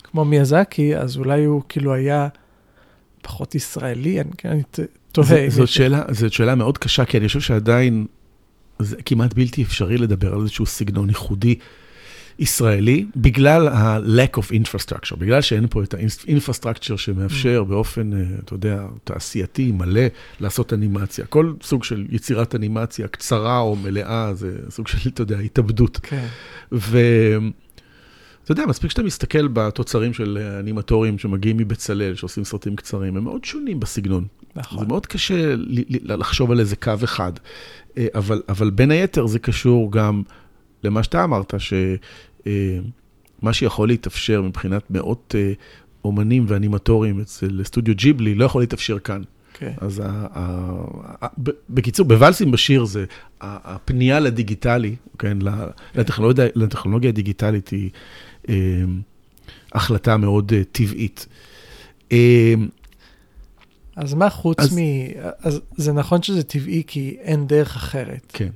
כמו מיאזקי, אז אולי הוא כאילו היה פחות ישראלי, אני, כן, אני תוהה. זאת, זאת שאלה מאוד קשה, כי אני חושב שעדיין זה כמעט בלתי אפשרי לדבר על איזשהו סגנון ייחודי ישראלי, בגלל ה-lack of infrastructure, בגלל שאין פה את ה-infrastructure שמאפשר באופן, אה, אתה יודע, תעשייתי מלא לעשות אנימציה. כל סוג של יצירת אנימציה, קצרה או מלאה, זה סוג של, אתה יודע, התאבדות. כן, ואתה יודע, מספיק שאתה מסתכל בתוצרים של אנימטורים שמגיעים מבצלאל, שעושים סרטים קצרים, הם מאוד שונים בסגנון. זה נכון. מאוד קשה לחשוב על איזה קו אחד, אה, אבל, אבל בין היתר זה קשור גם למה שאתה אמרת, שמה שיכול להתאפשר מבחינת מאות אה, אומנים ואנימטורים אצל סטודיו ג'יבלי, לא יכול להתאפשר כאן. כן. אז ה, ה, ה, ב- בקיצור, בוואלסים בשיר זה הפנייה לדיגיטלי, כן, ל- לטכנולוגיה, לטכנולוגיה הדיגיטלית היא אה, החלטה מאוד אה, טבעית. אה, אז מה חוץ אז- מ... אז זה נכון שזה טבעי כי אין דרך אחרת. כן.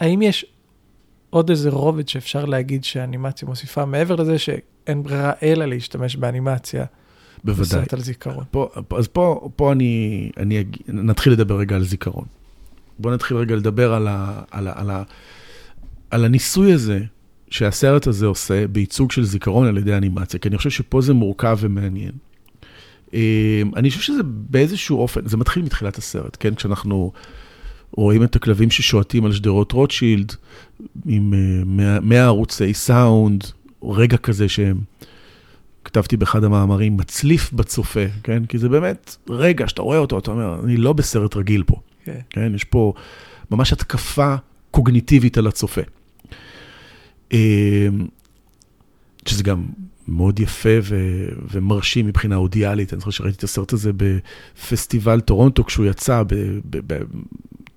האם יש עוד איזה רובד שאפשר להגיד שהאנימציה מוסיפה, מעבר לזה שאין ברירה אלא להשתמש באנימציה, בוודאי. בסרט על זיכרון? פה, אז פה, פה אני, אני. נתחיל לדבר רגע על זיכרון. בואו נתחיל רגע לדבר על, ה, על, ה, על, ה, על הניסוי הזה שהסרט הזה עושה בייצוג של זיכרון על ידי אנימציה, כי אני חושב שפה זה מורכב ומעניין. אה, אני חושב שזה באיזשהו אופן, זה מתחיל מתחילת הסרט, כן? כשאנחנו רואים את הכלבים ששועטים על שדרות רוטשילד, עם אה, 100 100 ערוצי סאונד, רגע כזה שהם... כתבתי באחד המאמרים, מצליף בצופה, כן? כי זה באמת רגע שאתה רואה אותו, אתה אומר, אני לא בסרט רגיל פה, כן. כן? יש פה ממש התקפה קוגניטיבית על הצופה. אה, שזה גם מאוד יפה ו- ומרשים מבחינה אודיאלית. אני זוכר שראיתי את הסרט הזה בפסטיבל טורונטו כשהוא יצא,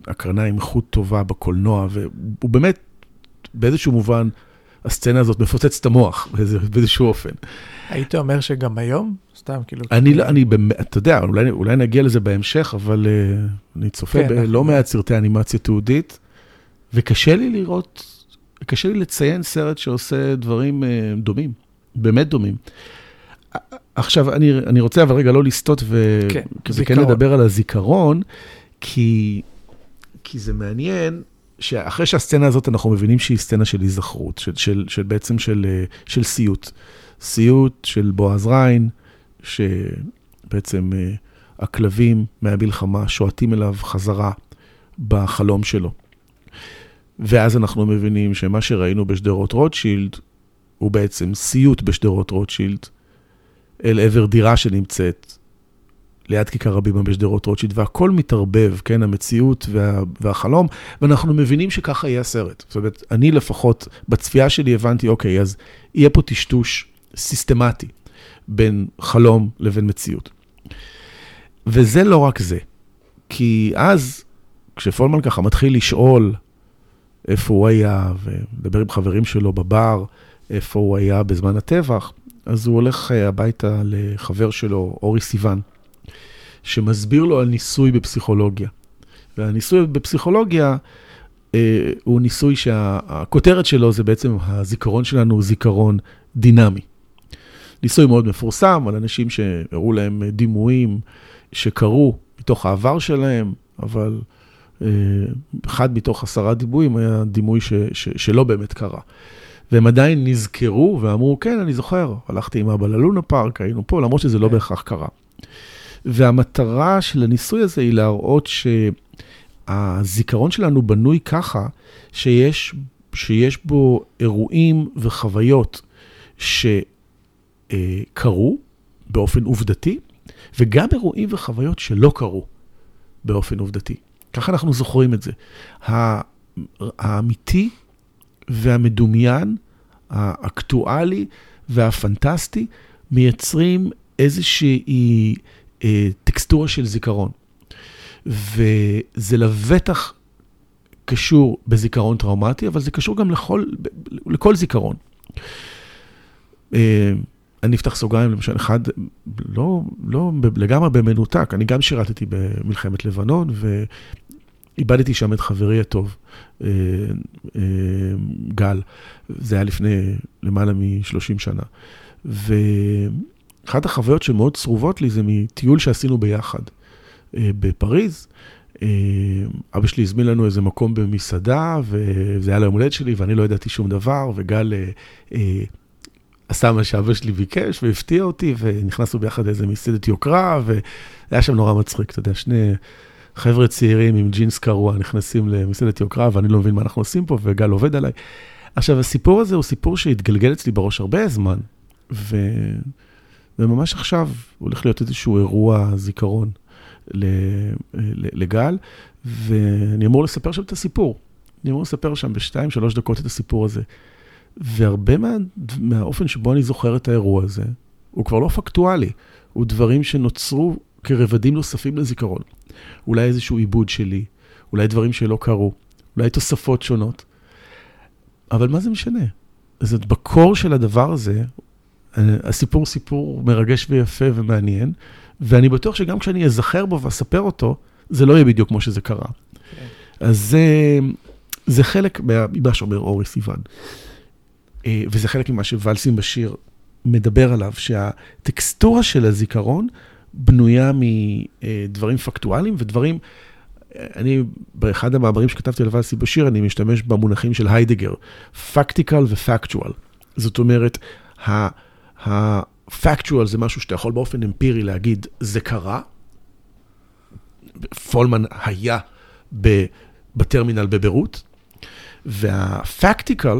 בהקרנה עם איכות טובה בקולנוע, והוא באמת, באיזשהו מובן, הסצנה הזאת מפוצץ את המוח באיזשהו אופן. היית אומר שגם היום? סתם, כאילו... אני, לא- אני באמת, אתה יודע, אולי, אולי נגיע לזה בהמשך, אבל uh, אני צופה כן, בלא אנחנו- מעט סרטי אנימציה תיעודית, וקשה לי לראות, קשה לי לציין סרט שעושה דברים uh, דומים, באמת דומים. עכשיו, אני, אני רוצה אבל רגע לא לסטות, ו... כן, כן. לדבר על הזיכרון, כי, כי זה מעניין שאחרי שהסצנה הזאת, אנחנו מבינים שהיא סצנה של היזכרות, של, של, של בעצם של, אה, של סיוט. סיוט של בועז ריין, שבעצם אה, הכלבים מהמלחמה שועטים אליו חזרה בחלום שלו. ואז אנחנו מבינים שמה שראינו בשדרות רוטשילד, הוא בעצם סיוט בשדרות רוטשילד, אל עבר דירה שנמצאת ליד כיכר רבימה בשדרות רוטשילד, והכל מתערבב, כן, המציאות וה, והחלום, ואנחנו מבינים שככה יהיה הסרט. זאת אומרת, אני לפחות, בצפייה שלי הבנתי, אוקיי, אז יהיה פה טשטוש סיסטמטי בין חלום לבין מציאות. וזה לא רק זה, כי אז, כשפולמן ככה מתחיל לשאול איפה הוא היה, ומדבר עם חברים שלו בבר, איפה הוא היה בזמן הטבח, אז הוא הולך אה, הביתה לחבר שלו, אורי סיוון, שמסביר לו על ניסוי בפסיכולוגיה. והניסוי בפסיכולוגיה אה, הוא ניסוי שהכותרת שלו זה בעצם הזיכרון שלנו הוא זיכרון דינמי. ניסוי מאוד מפורסם על אנשים שהראו להם דימויים שקרו מתוך העבר שלהם, אבל אחד מתוך עשרה דימויים היה דימוי ש, ש, שלא באמת קרה. והם עדיין נזכרו ואמרו, כן, אני זוכר, הלכתי עם אבא ללונה פארק, היינו פה, למרות שזה לא כן. בהכרח קרה. והמטרה של הניסוי הזה היא להראות שהזיכרון שלנו בנוי ככה, שיש, שיש בו אירועים וחוויות שקרו באופן עובדתי, וגם אירועים וחוויות שלא קרו באופן עובדתי. ככה אנחנו זוכרים את זה. האמיתי והמדומיין, האקטואלי והפנטסטי, מייצרים איזושהי אה, טקסטורה של זיכרון. וזה לבטח קשור בזיכרון טראומטי, אבל זה קשור גם לכל, לכל זיכרון. אה, אני אפתח סוגריים, למשל, אחד, לא, לא לגמרי במנותק, אני גם שירתתי במלחמת לבנון, ואיבדתי שם את חברי הטוב, אה, אה, גל. זה היה לפני למעלה מ-30 שנה. ואחת החוויות שמאוד צרובות לי זה מטיול שעשינו ביחד אה, בפריז. אבא שלי הזמין לנו איזה מקום במסעדה, וזה היה ליום הולדת שלי, ואני לא ידעתי שום דבר, וגל עשה מה שאבא שלי ביקש והפתיע אותי, ונכנסנו ביחד לאיזה מסעדת יוקרה, והיה שם נורא מצחיק, אתה יודע, שני חבר'ה צעירים עם ג'ינס קרוע נכנסים למסעדת יוקרה, ואני לא מבין מה אנחנו עושים פה, וגל עובד עליי. עכשיו, הסיפור הזה הוא סיפור שהתגלגל אצלי בראש הרבה זמן, ו... וממש עכשיו הולך להיות איזשהו אירוע זיכרון לגל, ואני אמור לספר שם את הסיפור. אני אמור לספר שם בשתיים, שלוש דקות את הסיפור הזה. והרבה מה, מהאופן שבו אני זוכר את האירוע הזה, הוא כבר לא פקטואלי, הוא דברים שנוצרו כרבדים נוספים לזיכרון. אולי איזשהו עיבוד שלי, אולי דברים שלא קרו, אולי תוספות שונות. אבל מה זה משנה? אז בקור של הדבר הזה, הסיפור סיפור מרגש ויפה ומעניין, ואני בטוח שגם כשאני אזכר בו ואספר אותו, זה לא יהיה בדיוק כמו שזה קרה. Okay. אז זה, זה חלק ממה שאומר אורי סיוון. אה, וזה חלק ממה שוואלסים בשיר מדבר עליו, שהטקסטורה של הזיכרון בנויה מדברים פקטואליים ודברים, אני, באחד המאמרים שכתבתי על ואלסים בשיר, אני משתמש במונחים של היידגר, פקטיקל ופקטואל. זאת אומרת, הפקטואל זה משהו שאתה יכול באופן אמפירי להגיד, זה קרה. פולמן היה בטרמינל בביירות, והפקטיקל,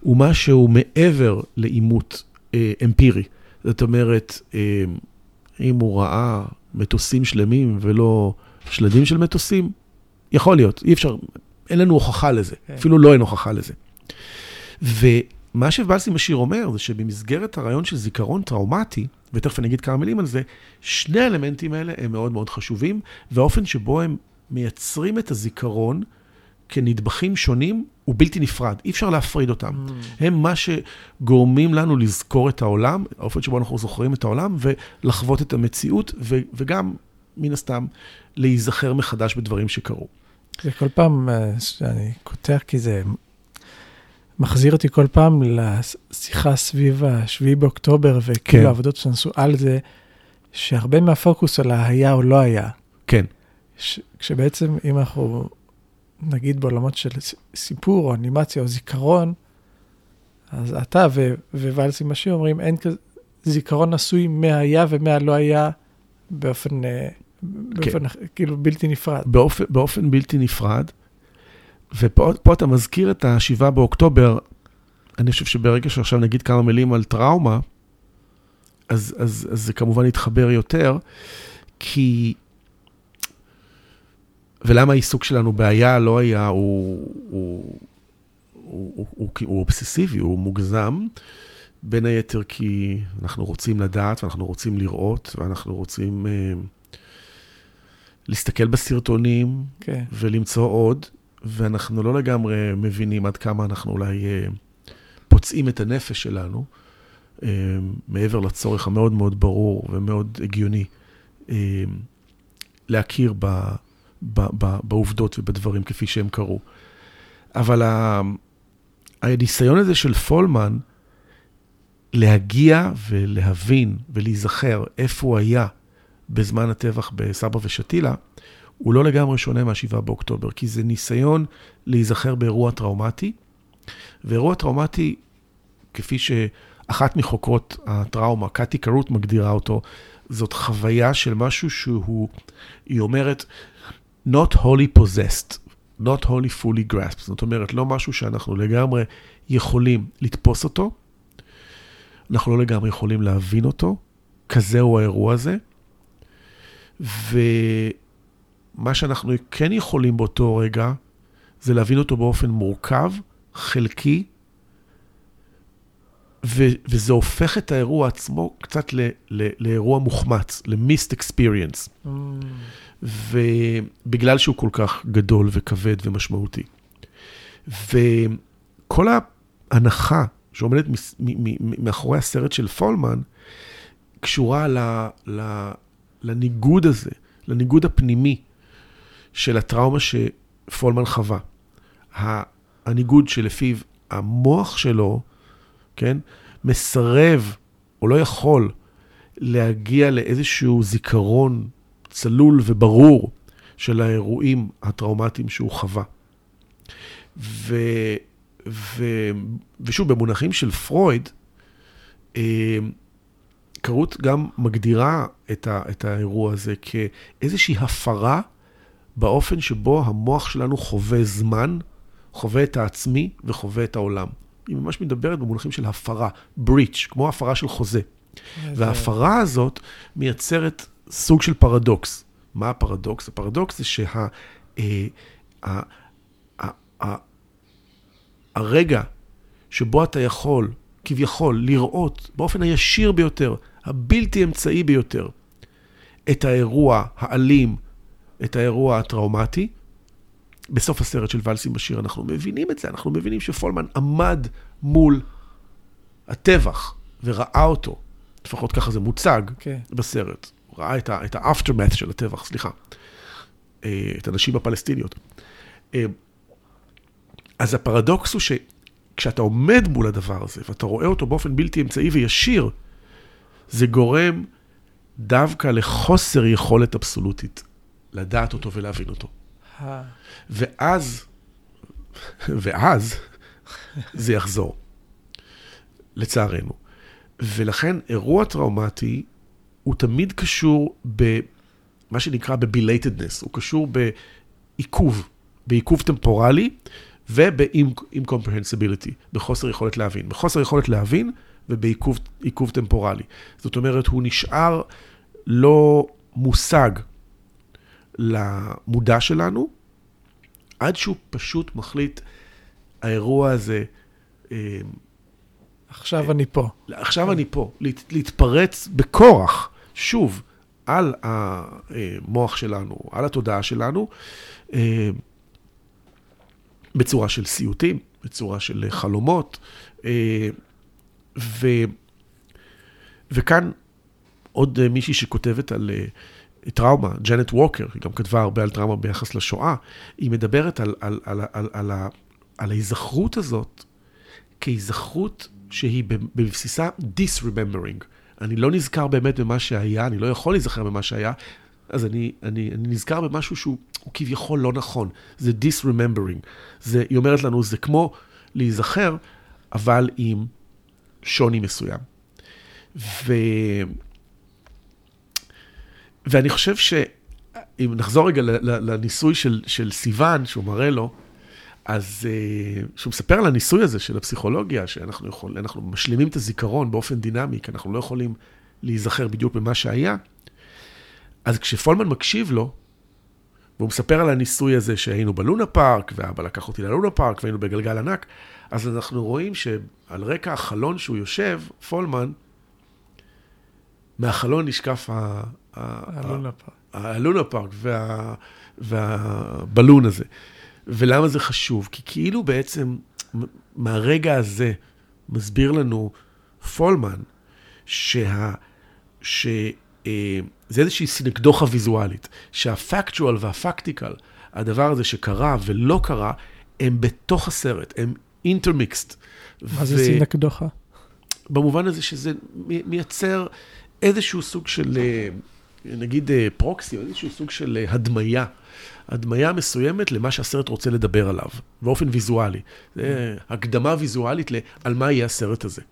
הוא משהו מעבר לעימות אה, אמפירי. זאת אומרת, אה, אם הוא ראה מטוסים שלמים ולא שלדים של מטוסים, יכול להיות, אי אפשר, אין לנו הוכחה לזה, כן. אפילו לא אין הוכחה לזה. ומה שבלסי משיר אומר, זה שבמסגרת הרעיון של זיכרון טראומטי, ותכף אני אגיד כמה מילים על זה, שני האלמנטים האלה הם מאוד מאוד חשובים, והאופן שבו הם מייצרים את הזיכרון כנדבכים שונים הוא בלתי נפרד, אי אפשר להפריד אותם. Mm. הם מה שגורמים לנו לזכור את העולם, האופן שבו אנחנו זוכרים את העולם, ולחוות את המציאות, ו- וגם, מן הסתם, להיזכר מחדש בדברים שקרו. זה כל פעם אה, שאני קוטע, כי זה מחזיר אותי כל פעם לשיחה סביב ה-7 באוקטובר, וכאילו כן. העבודות שנעשו על זה, שהרבה מהפוקוס על היה או לא היה. כן. ש- כשבעצם, אם אנחנו נגיד בעולמות של סיפור או אנימציה או זיכרון, אז אתה וואלס עם השיר אומרים, אין כזה, זיכרון עשוי מההיה ומהלא היה באופן, אה, באופן כן. כאילו בלתי נפרד. באופן, באופן בלתי נפרד, ופה אתה מזכיר את השבעה באוקטובר, אני חושב שברגע שעכשיו נגיד כמה מילים על טראומה, אז, אז, אז זה כמובן התחבר יותר, כי... ולמה העיסוק שלנו בעיה לא היה, הוא, הוא, הוא, הוא, הוא, הוא אובססיבי, הוא מוגזם, בין היתר כי אנחנו רוצים לדעת ואנחנו רוצים לראות ואנחנו רוצים uh, להסתכל בסרטונים okay. כן. ולמצוא עוד, ואנחנו לא לגמרי מבינים עד כמה אנחנו אולי uh, פוצעים את הנפש שלנו. אה, מעבר לצורך המאוד מאוד ברור ומאוד הגיוני אה, להכיר ב, בעובדות ובדברים כפי שהם קרו. אבל הניסיון הזה של פולמן להגיע ולהבין ולהיזכר איפה הוא היה בזמן הטבח בסבא ושתילה, הוא לא לגמרי שונה מה-7 באוקטובר, כי זה ניסיון להיזכר באירוע טראומטי, ואירוע טראומטי, כפי ש... אחת מחוקרות הטראומה, קטי קרוט מגדירה אותו, זאת חוויה של משהו שהוא, היא אומרת, not wholly possessed, not wholly fully grasped. זאת אומרת, לא משהו שאנחנו לגמרי יכולים לתפוס אותו, אנחנו לא לגמרי יכולים להבין אותו, כזה הוא האירוע הזה. ומה שאנחנו כן יכולים באותו רגע, זה להבין אותו באופן מורכב, חלקי, ו- וזה הופך את האירוע עצמו קצת ל- ל- לאירוע מוחמץ, למיסט אקספיריאנס. Mm. ובגלל שהוא כל כך גדול וכבד ומשמעותי. וכל ההנחה שעומדת מאחורי הסרט של פולמן, קשורה ל, ל, לניגוד הזה, לניגוד הפנימי של הטראומה שפולמן חווה. הניגוד שלפיו המוח שלו, כן? מסרב, או לא יכול, להגיע לאיזשהו זיכרון צלול וברור של האירועים הטראומטיים שהוא חווה. ו, ו, ושוב, במונחים של פרויד, אה, קרות גם מגדירה את, ה, את האירוע הזה כאיזושהי הפרה באופן שבו המוח שלנו חווה זמן, חווה את העצמי וחווה את העולם. היא ממש מדברת במונחים של הפרה, breach, כמו הפרה של חוזה. וההפרה הזאת מייצרת סוג של פרדוקס. מה הפרדוקס? הפרדוקס זה שה... אה, ה, ה, ה, הרגע שבו אתה יכול, כביכול, לראות באופן הישיר ביותר, הבלתי אמצעי ביותר, את האירוע האלים, את האירוע הטראומטי, בסוף הסרט של ולסים בשיר אנחנו מבינים את זה, אנחנו מבינים שפולמן עמד מול הטבח וראה אותו, לפחות ככה זה מוצג okay. כן. בסרט. הוא ראה את ה-aftermath של הטבח, סליחה, אה, את הנשים הפלסטיניות. אה, אז הפרדוקס הוא שכשאתה עומד מול הדבר הזה ואתה רואה אותו באופן בלתי אמצעי וישיר, זה גורם דווקא לחוסר יכולת אבסולוטית לדעת אותו ולהבין אותו. ואז, ואז זה יחזור, לצערנו. ולכן אירוע טראומטי הוא תמיד קשור במה שנקרא ב-belatedness, הוא קשור בעיכוב, בעיכוב טמפורלי וב-incomprehensibility, בחוסר יכולת להבין. בחוסר יכולת להבין ובעיכוב טמפורלי. זאת אומרת, הוא נשאר לא מושג למודע שלנו, עד שהוא פשוט מחליט, האירוע הזה... אה, עכשיו אני פה. עכשיו אני פה. להת, להתפרץ בכורח, שוב, על המוח שלנו, על התודעה שלנו, אה, בצורה של סיוטים, בצורה של חלומות. אה, ו, וכאן עוד מישהי שכותבת על טראומה, ג'נט ווקר, היא גם כתבה הרבה על טראומה ביחס לשואה, היא מדברת על, על, על, על, על, על, על ההיזכרות הזאת כהיזכרות שהיא בבסיסה disremembering. אני לא נזכר באמת במה שהיה, אני לא יכול להיזכר במה שהיה, אז אני, אני, אני נזכר במשהו שהוא כביכול לא נכון. זה disremembering. זה, היא אומרת לנו, זה כמו להיזכר, אבל עם שוני מסוים. ו... ואני חושב שאם נחזור רגע לניסוי של, של סיוון, שהוא מראה לו, אז אה, שהוא מספר על הניסוי הזה של הפסיכולוגיה, שאנחנו יכול, משלימים את הזיכרון באופן דינמי, כי אנחנו לא יכולים להיזכר בדיוק במה שהיה. אז כשפולמן מקשיב לו, והוא מספר על הניסוי הזה שהיינו בלונה פארק, ואבא לקח אותי ללונה פארק, והיינו בגלגל ענק, אז אנחנו רואים שעל רקע החלון שהוא יושב, פולמן, מהחלון נשקף הלונה פארק. הלונה פארק וה, והבלון הזה. ולמה זה חשוב? כי כאילו בעצם מהרגע הזה מסביר לנו פולמן שה... ש... אה, זה איזושהי סינקדוחה ויזואלית, שהפקטואל והפקטיקל, הדבר הזה שקרה ולא קרה, הם בתוך הסרט, הם אינטרמיקסט. מה ו... זה סינקדוחה? במובן הזה שזה מייצר איזשהו סוג של, אה, נגיד proxy, או איזשהו סוג של אה, הדמיה. הדמיה מסוימת למה שהסרט רוצה לדבר עליו, באופן ויזואלי. זה הקדמה ויזואלית על מה יהיה הסרט הזה.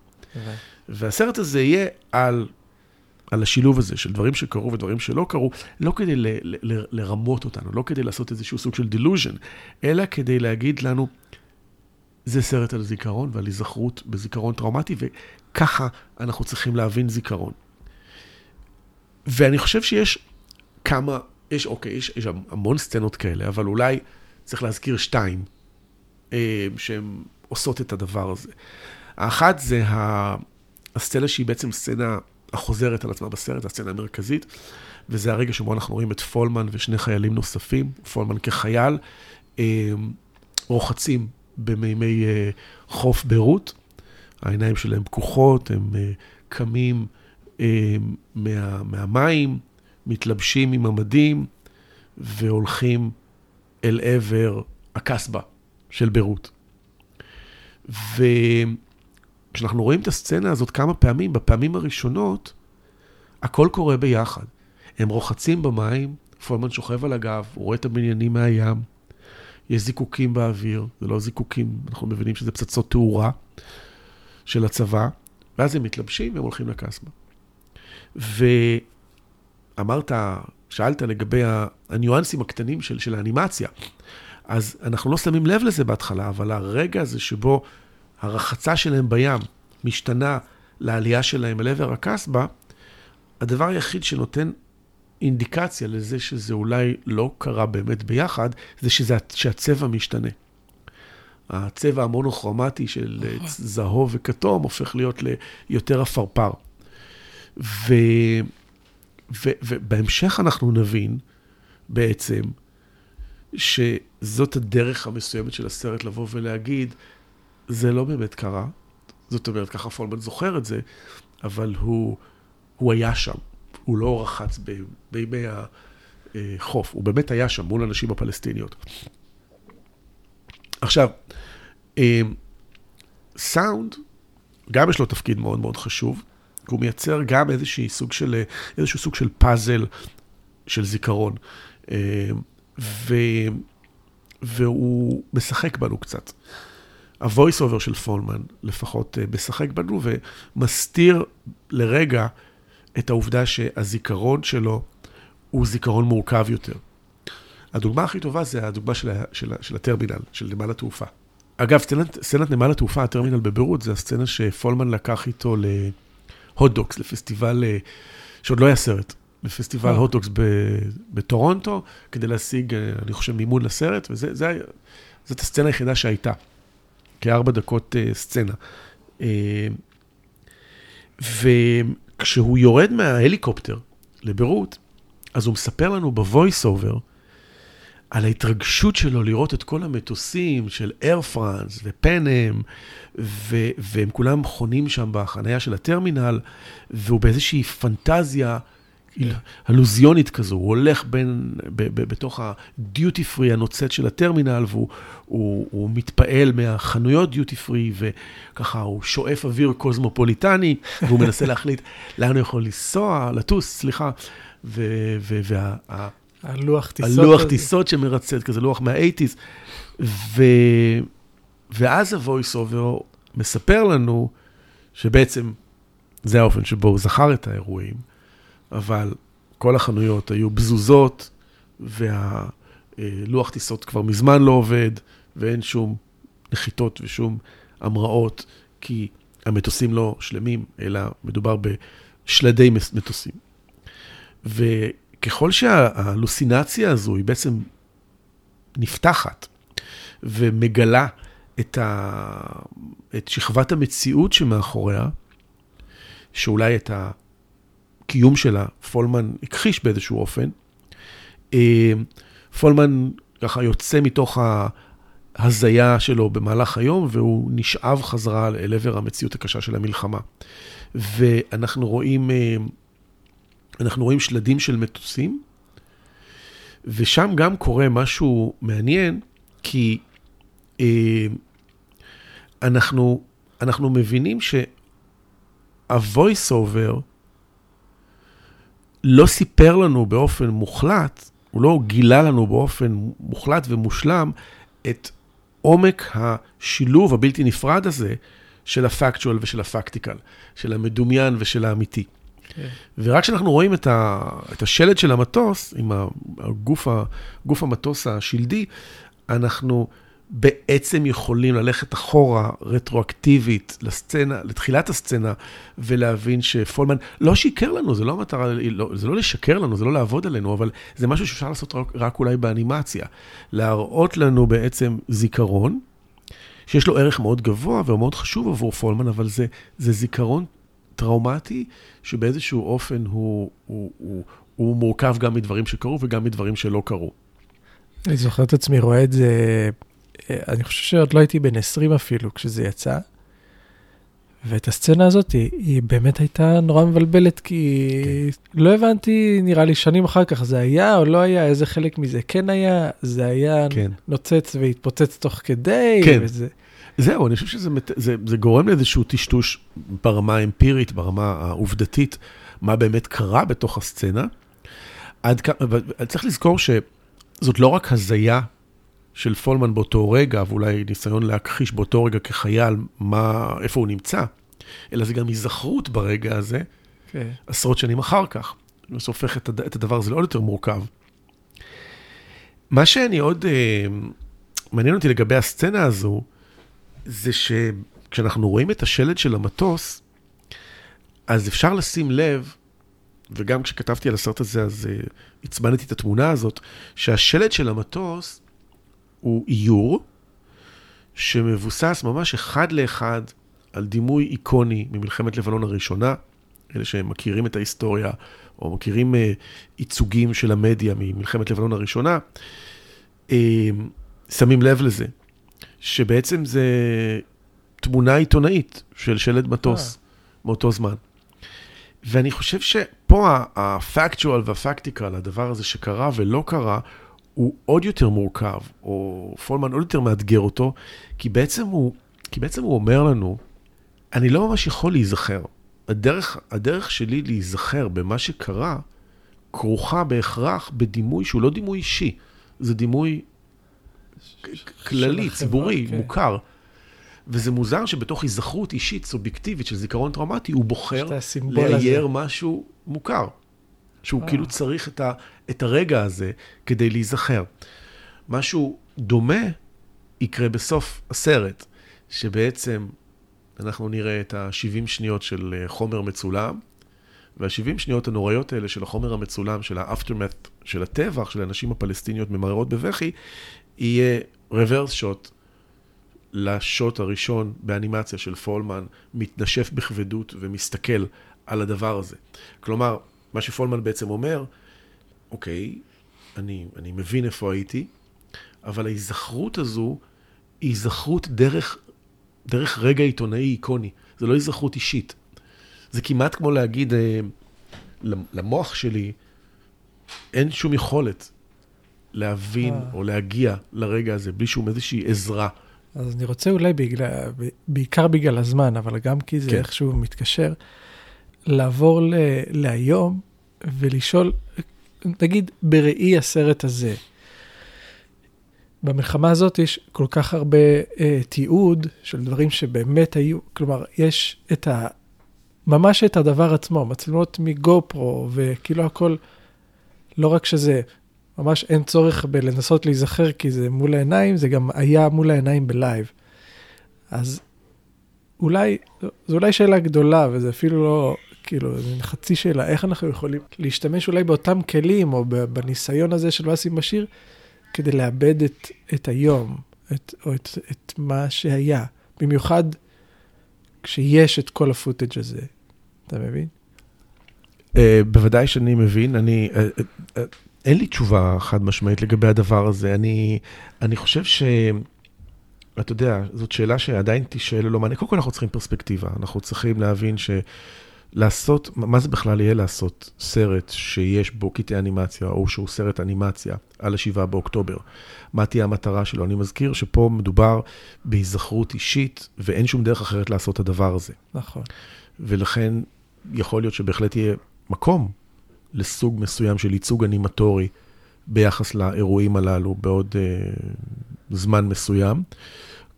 והסרט הזה יהיה על, על השילוב הזה של דברים שקרו ודברים שלא קרו, לא כדי ל, ל, ל, לרמות אותנו, לא כדי לעשות איזשהו סוג של delusion, אלא כדי להגיד לנו, זה סרט על זיכרון ועל היזכרות בזיכרון טראומטי, וככה אנחנו צריכים להבין זיכרון. ואני חושב שיש כמה, יש, אוקיי, יש, יש המון סצנות כאלה, אבל אולי צריך להזכיר שתיים אה, שהן עושות את הדבר הזה. האחת זה הסצנה שהיא בעצם סצנה החוזרת על עצמה בסרט, הסצנה המרכזית, וזה הרגע שבו אנחנו רואים את פולמן ושני חיילים נוספים, פולמן כחייל, אה, רוחצים במימי אה, חוף ביירות, העיניים שלהם פקוחות, הם אה, קמים מה, מהמים, מתלבשים עם המדים והולכים אל עבר הקסבה של ביירות. ו... כשאנחנו רואים את הסצנה הזאת כמה פעמים, בפעמים הראשונות, הכל קורה ביחד. הם רוחצים במים, פולמן שוכב על הגב, הוא רואה את הבניינים מהים, יש זיקוקים באוויר, זה לא זיקוקים, אנחנו מבינים שזה פצצות תאורה של הצבא, ואז הם מתלבשים והם הולכים לקסבה. ואמרת, שאלת לגבי הניואנסים הקטנים של, של האנימציה, אז אנחנו לא שמים לב לזה בהתחלה, אבל הרגע הזה שבו הרחצה שלהם בים משתנה לעלייה שלהם אל עבר הקסבה, הדבר היחיד שנותן אינדיקציה לזה שזה אולי לא קרה באמת ביחד, זה שזה, שהצבע משתנה. הצבע המונוכרומטי של נכון. זהוב וכתום הופך להיות ליותר עפרפר. ו, ו, ובהמשך אנחנו נבין בעצם שזאת הדרך המסוימת של הסרט לבוא ולהגיד, זה לא באמת קרה. זאת אומרת, ככה פולמן זוכר את זה, אבל הוא, הוא היה שם. הוא לא רחץ בימי החוף, הוא באמת היה שם מול הנשים הפלסטיניות. עכשיו, אמ, סאונד, גם יש לו תפקיד מאוד מאוד חשוב, הוא מייצר גם איזשהו סוג של, איזשהו סוג של פאזל של זיכרון. אמ, ו, והוא משחק בנו קצת. ה-voice over של פולמן לפחות אה, משחק בנו ומסתיר לרגע את העובדה שהזיכרון שלו הוא זיכרון מורכב יותר. הדוגמה הכי טובה זה הדוגמה של, של, של הטרמינל, של נמל התעופה. אגב, סצנת, סצנת נמל התעופה, הטרמינל בביירות, זה הסצנה שפולמן לקח איתו להוטדוקס, לפסטיבל, אה, שעוד לא היה סרט, לפסטיבל אה. הוטדוקס בטורונטו, כדי להשיג, אני חושב, מימון לסרט, וזאת הסצנה היחידה שהייתה. כארבע דקות סצנה. וכשהוא יורד מההליקופטר לביירות, אז הוא מספר לנו ב voice over על ההתרגשות שלו לראות את כל המטוסים של אייר פראנס ופאן אם, והם כולם חונים שם בחניה של הטרמינל, והוא באיזושהי פנטזיה הלוזיונית כזו, הוא הולך בין, ב, ב, בתוך הדיוטי פרי הנוצץ של הטרמינל, והוא הוא, הוא מתפעל מהחנויות דיוטי פרי, וככה הוא שואף אוויר קוזמופוליטני, והוא מנסה להחליט לאן הוא יכול לנסוע, לטוס, סליחה, וה... הלוח טיסות. הלוח טיסות שמרצד, כזה לוח מהאייטיז. ו... ואז ה-voice over מספר לנו שבעצם זה האופן שבו הוא זכר את האירועים. אבל כל החנויות היו בזוזות, והלוח טיסות כבר מזמן לא עובד, ואין שום נחיתות ושום המראות, כי המטוסים לא שלמים, אלא מדובר שלדי מטוסים. וככל שההלוסינציה הזו היא בעצם נפתחת ומגלה את, ה... את שכבת המציאות שמאחוריה, שאולי את הקיום שלה פולמן הכחיש באיזשהו אופן, אה, פולמן ככה יוצא מתוך ההזיה שלו במהלך היום, והוא נשאב חזרה אל עבר המציאות הקשה של המלחמה. ואנחנו רואים, אה, אנחנו רואים שלדים של מטוסים, ושם גם קורה משהו מעניין, כי אה, אנחנו, אנחנו מבינים שה-voice over לא סיפר לנו באופן מוחלט, הוא לא גילה לנו באופן מוחלט ומושלם את עומק השילוב הבלתי נפרד הזה של הפקטואל ושל הפקטיקל, של המדומיין ושל האמיתי. כן. ורק כשאנחנו רואים את, ה, את השלד של המטוס, עם הגוף, הגוף המטוס השלדי, אנחנו בעצם יכולים ללכת אחורה רטרואקטיבית לסצנה, לתחילת הסצנה, ולהבין שפולמן לא שיקר לנו, זה לא המטרה, לא, זה לא לשקר לנו, זה לא לעבוד עלינו, אבל זה משהו שאפשר לעשות רק, רק אולי באנימציה. להראות לנו בעצם זיכרון, שיש לו ערך מאוד גבוה ומאוד חשוב עבור פולמן, אבל זה, זה זיכרון טראומטי, שבאיזשהו אופן הוא, הוא, הוא, הוא מורכב גם מדברים שקרו וגם מדברים שלא קרו. אני זוכר את עצמי רואה את זה, אה, אני חושב שעוד לא הייתי בן 20 אפילו כשזה יצא. ואת הסצנה הזאת, היא, היא באמת הייתה נורא מבלבלת, כי כן. לא הבנתי, נראה לי שנים אחר כך, זה היה או לא היה, איזה חלק מזה כן היה, זה היה כן. נוצץ והתפוצץ תוך כדי, כן. וזה... זהו, אני חושב שזה זה, זה גורם לאיזשהו טשטוש ברמה האמפירית, ברמה העובדתית, מה באמת קרה בתוך הסצנה. עד כמה, צריך לזכור שזאת לא רק הזיה של פולמן באותו רגע, ואולי ניסיון להכחיש באותו רגע כחייל מה, איפה הוא נמצא, אלא זה גם היזכרות ברגע הזה, okay. כן. עשרות שנים אחר כך. זה הופך את, את הדבר הזה לעוד יותר מורכב. מה שאני עוד, אה, מעניין אותי לגבי הסצנה הזו, זה שכשאנחנו רואים את השלד של המטוס, אז אפשר לשים לב, וגם כשכתבתי על הסרט הזה, אז uh, עצבנתי את התמונה הזאת, שהשלד של המטוס הוא איור, שמבוסס ממש אחד לאחד על דימוי איקוני ממלחמת לבנון הראשונה, אלה שמכירים את ההיסטוריה, או מכירים uh, ייצוגים של המדיה ממלחמת לבנון הראשונה, uh, שמים לב לזה. שבעצם זה תמונה עיתונאית של שלד מטוס אה. מאותו זמן. ואני חושב שפה הפקטואל והפקטיקל, הדבר הזה שקרה ולא קרה, הוא עוד יותר מורכב, או פולמן עוד יותר מאתגר אותו, כי בעצם הוא, כי בעצם הוא אומר לנו, אני לא ממש יכול להיזכר. הדרך, הדרך שלי להיזכר במה שקרה, כרוכה בהכרח בדימוי שהוא לא דימוי אישי, זה דימוי כללי, ציבורי, כן. מוכר. וזה מוזר שבתוך היזכרות אישית, סובייקטיבית של זיכרון טראומטי, הוא בוחר לאייר משהו מוכר. שהוא אה. כאילו צריך את, ה, את הרגע הזה כדי להיזכר. משהו דומה יקרה בסוף הסרט, שבעצם אנחנו נראה את ה-70 שניות של אה, חומר מצולם, וה-70 שניות הנוראיות האלה של החומר המצולם, של האפטרמט, של הטבח, של הנשים הפלסטיניות ממררות בבכי, יהיה רוורס שוט לשוט הראשון באנימציה של פולמן, מתנשף בכבדות ומסתכל על הדבר הזה. כלומר, מה שפולמן בעצם אומר, אוקיי, אני, אני מבין איפה הייתי, אבל ההיזכרות הזו היא היזכרות דרך, דרך רגע עיתונאי איקוני, זה לא היזכרות אישית. זה כמעט כמו להגיד, אה, למוח שלי אין שום יכולת להבין אה. או להגיע לרגע הזה בלי שום איזושהי עזרה. אז אני רוצה אולי בגלל, בעיקר בגלל הזמן, אבל גם כי זה כן. איכשהו מתקשר, לעבור ל, להיום ולשאול, נגיד בראי הסרט הזה, במלחמה הזאת יש כל כך הרבה אה, תיעוד של דברים שבאמת היו, כלומר, יש את ה... ממש את הדבר עצמו, מצלמות מגו פרו, וכאילו הכל, לא רק שזה ממש אין צורך בלנסות להיזכר כי זה מול העיניים, זה גם היה מול העיניים ב live. אז אולי, זו אולי שאלה גדולה, וזה אפילו לא כאילו, זו חצי שאלה, איך אנחנו יכולים להשתמש אולי באותם כלים, או בניסיון הזה של ואלס עם באשיר, כדי לעבד את, את היום, את, או את, את מה שהיה. במיוחד כשיש את כל ה footage הזה. אתה מבין? Uh, בוודאי שאני מבין, אני... Uh, uh, אין לי תשובה חד משמעית לגבי הדבר הזה. אני, אני חושב ש... אתה יודע, זאת שאלה שעדיין תשאל ללא מענה. קודם כל אנחנו צריכים פרספקטיבה. אנחנו צריכים להבין שלעשות, מה זה בכלל יהיה לעשות סרט שיש בו קטעי אנימציה, או שהוא סרט אנימציה על ה-7 באוקטובר? מה תהיה המטרה שלו? אני מזכיר שפה מדובר בהיזכרות אישית, ואין שום דרך אחרת לעשות את הדבר הזה. נכון. ולכן יכול להיות שבהחלט יהיה מקום לסוג מסוים של ייצוג אנימטורי ביחס לאירועים הללו בעוד uh, זמן מסוים.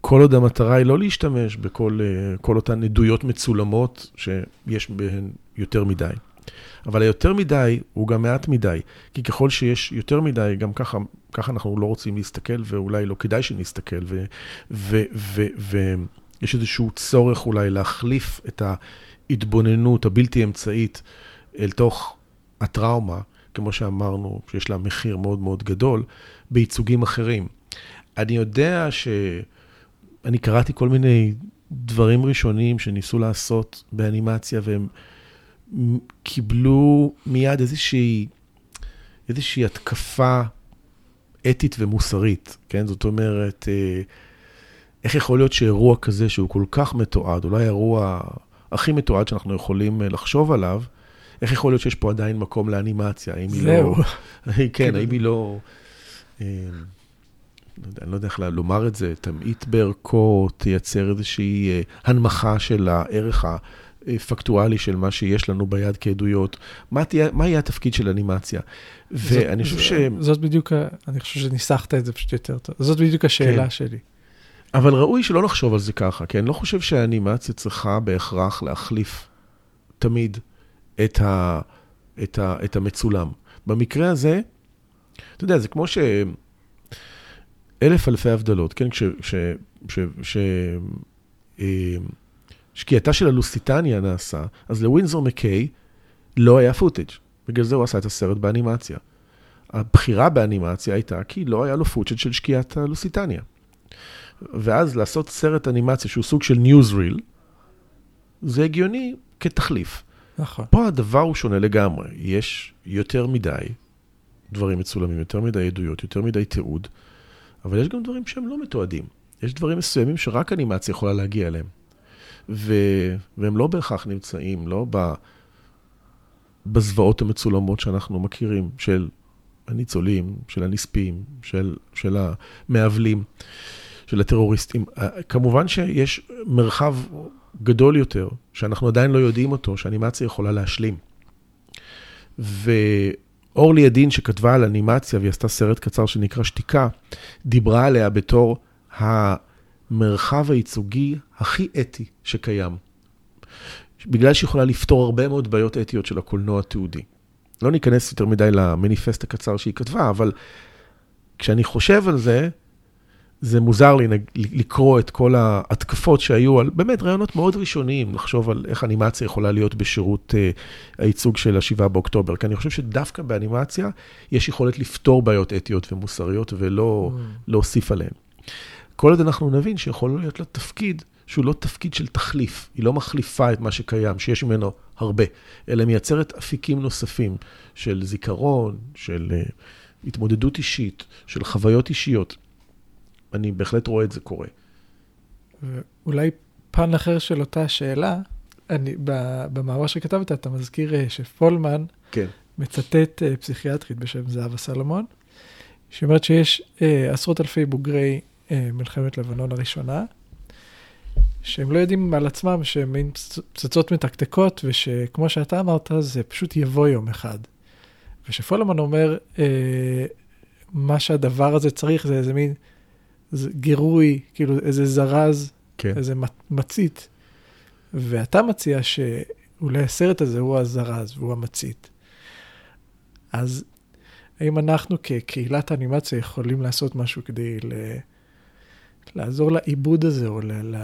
כל עוד המטרה היא לא להשתמש בכל uh, כל אותן עדויות מצולמות שיש בהן יותר מדי. אבל היותר מדי הוא גם מעט מדי, כי ככל שיש יותר מדי, גם ככה, ככה אנחנו לא רוצים להסתכל, ואולי לא כדאי שנסתכל, ויש איזשהו צורך אולי להחליף את ההתבוננות הבלתי אמצעית אל תוך הטראומה, כמו שאמרנו, שיש לה מחיר מאוד מאוד גדול, בייצוגים אחרים. אני יודע ש... אני קראתי כל מיני דברים ראשונים שניסו לעשות באנימציה, והם קיבלו מיד איזושהי, איזושהי התקפה אתית ומוסרית, כן? זאת אומרת, אה, איך יכול להיות שאירוע כזה, שהוא כל כך מתועד, אולי האירוע הכי מתועד שאנחנו יכולים אה, לחשוב עליו, איך יכול להיות שיש פה עדיין מקום לאנימציה? האם היא לא... כן, כאילו. האם היא לא... אה, לא אני לא יודע איך לומר את זה, תמעיט בערכו, תייצר איזושהי אה, הנמכה של הערך הפקטואלי של מה שיש לנו ביד כעדויות. מה, תהיה, מה יהיה התפקיד של אנימציה? ואני חושב ש... זאת בדיוק, אני חושב שניסחת את זה פשוט יותר טוב. זאת בדיוק השאלה כן. שלי. אבל ראוי שלא נחשוב על זה ככה, כי אני לא חושב שהאנימציה צריכה בהכרח להחליף תמיד את, ה, את, ה, את המצולם. במקרה הזה, אתה יודע, זה כמו ש... אלף אלפי הבדלות, כן? כש... ש, ש, ש, אה, שקיעתה של הלוסיטניה נעשה, אז לווינזור מקיי לא היה footage. בגלל זה הוא עשה את הסרט באנימציה. הבחירה באנימציה הייתה כי לא היה לו footage של שקיעת הלוסיטניה. ואז לעשות סרט אנימציה שהוא סוג של newsreel, זה הגיוני כתחליף. נכון. פה הדבר הוא שונה לגמרי. יש יותר מדי דברים מצולמים, יותר מדי עדויות, יותר מדי תיעוד, אבל יש גם דברים שהם לא מתועדים. יש דברים מסוימים שרק אנימציה יכולה להגיע אליהם. ו... והם לא בהכרח נמצאים, לא ב... בזוועות המצולמות שאנחנו מכירים, של הניצולים, של הנספים, של, של המעוולים, של הטרוריסטים. כמובן שיש מרחב גדול יותר, שאנחנו עדיין לא יודעים אותו, שאנימציה יכולה להשלים. ואורלי ידין, שכתבה על אנימציה והיא עשתה סרט קצר שנקרא שתיקה, דיברה עליה בתור המרחב הייצוגי הכי אתי שקיים. בגלל שהיא יכולה לפתור הרבה מאוד בעיות אתיות של הקולנוע התיעודי. לא ניכנס יותר מדי למניפסט הקצר שהיא כתבה, אבל כשאני חושב על זה, זה מוזר לי לקרוא את כל ההתקפות שהיו על באמת רעיונות מאוד ראשוניים, לחשוב על איך אנימציה יכולה להיות בשירות uh, הייצוג של ה-7 באוקטובר. כי אני חושב שדווקא באנימציה יש יכולת לפתור בעיות אתיות ומוסריות ולא mm. להוסיף עליהן. כל עוד אנחנו נבין שיכול להיות לה תפקיד שהוא לא תפקיד של תחליף, היא לא מחליפה את מה שקיים, שיש ממנו הרבה, אלא מייצרת אפיקים נוספים של זיכרון, של uh, התמודדות אישית, של חוויות אישיות. אני בהחלט רואה את זה קורה. אולי פן אחר של אותה שאלה, אני, במאמר שכתבת, אתה מזכיר אה, שפולמן כן. מצטט אה, פסיכיאטרית בשם זהבה סלומון, שאומרת שיש אה, עשרות אלפי בוגרי אה, מלחמת לבנון הראשונה, שהם לא יודעים על עצמם שהם מין פצצות מתקתקות, ושכמו שאתה אמרת, זה פשוט יבוא יום אחד. ושפולמן אומר, אה, מה שהדבר הזה צריך זה איזה מין גירוי, כאילו איזה זרז, כן. איזה מצית. ואתה מציע שאולי הסרט הזה הוא הזרז והוא המצית. אז האם אנחנו כקהילת האנימציה יכולים לעשות משהו כדי ל... לעזור לעיבוד הזה, או ל... ל...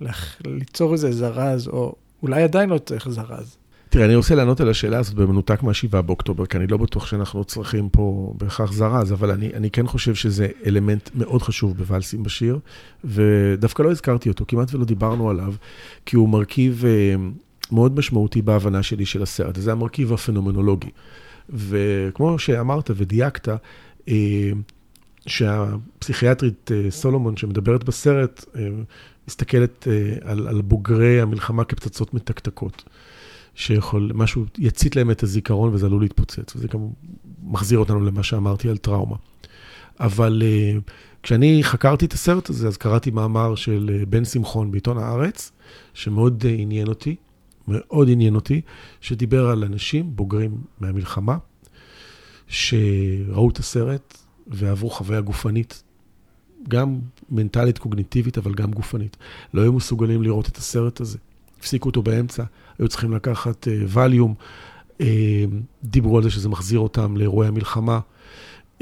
ל... ליצור איזה זרז, או אולי עדיין לא צריך זרז. תראה, אני רוצה לענות על השאלה הזאת במנותק מה-7 באוקטובר, כי אני לא בטוח שאנחנו צריכים פה בהכרח זרז, אבל אני, אני כן חושב שזה אלמנט מאוד חשוב בוואלסים בשיר, ודווקא לא הזכרתי אותו, כמעט ולא דיברנו עליו, כי הוא מרכיב אה, מאוד משמעותי בהבנה שלי של הסרט, זה המרכיב הפנומנולוגי. וכמו שאמרת ודייקת, אה, שהפסיכיאטרית אה, סולומון שמדברת בסרט, מסתכלת על, על בוגרי המלחמה כפצצות מתקתקות. שיכול, משהו יצית להם את הזיכרון וזה עלול להתפוצץ, וזה גם מחזיר אותנו למה שאמרתי על טראומה. אבל uh, כשאני חקרתי את הסרט הזה, אז קראתי מאמר של uh, בן שמחון בעיתון הארץ, שמאוד uh, עניין אותי, מאוד עניין אותי, שדיבר על אנשים בוגרים מהמלחמה, שראו את הסרט ועברו חוויה גופנית, גם מנטלית, קוגניטיבית, אבל גם גופנית. לא היו מסוגלים לראות את הסרט הזה. הפסיקו אותו באמצע, היו צריכים לקחת ווליום, uh, uh, דיברו על זה שזה מחזיר אותם לאירועי המלחמה.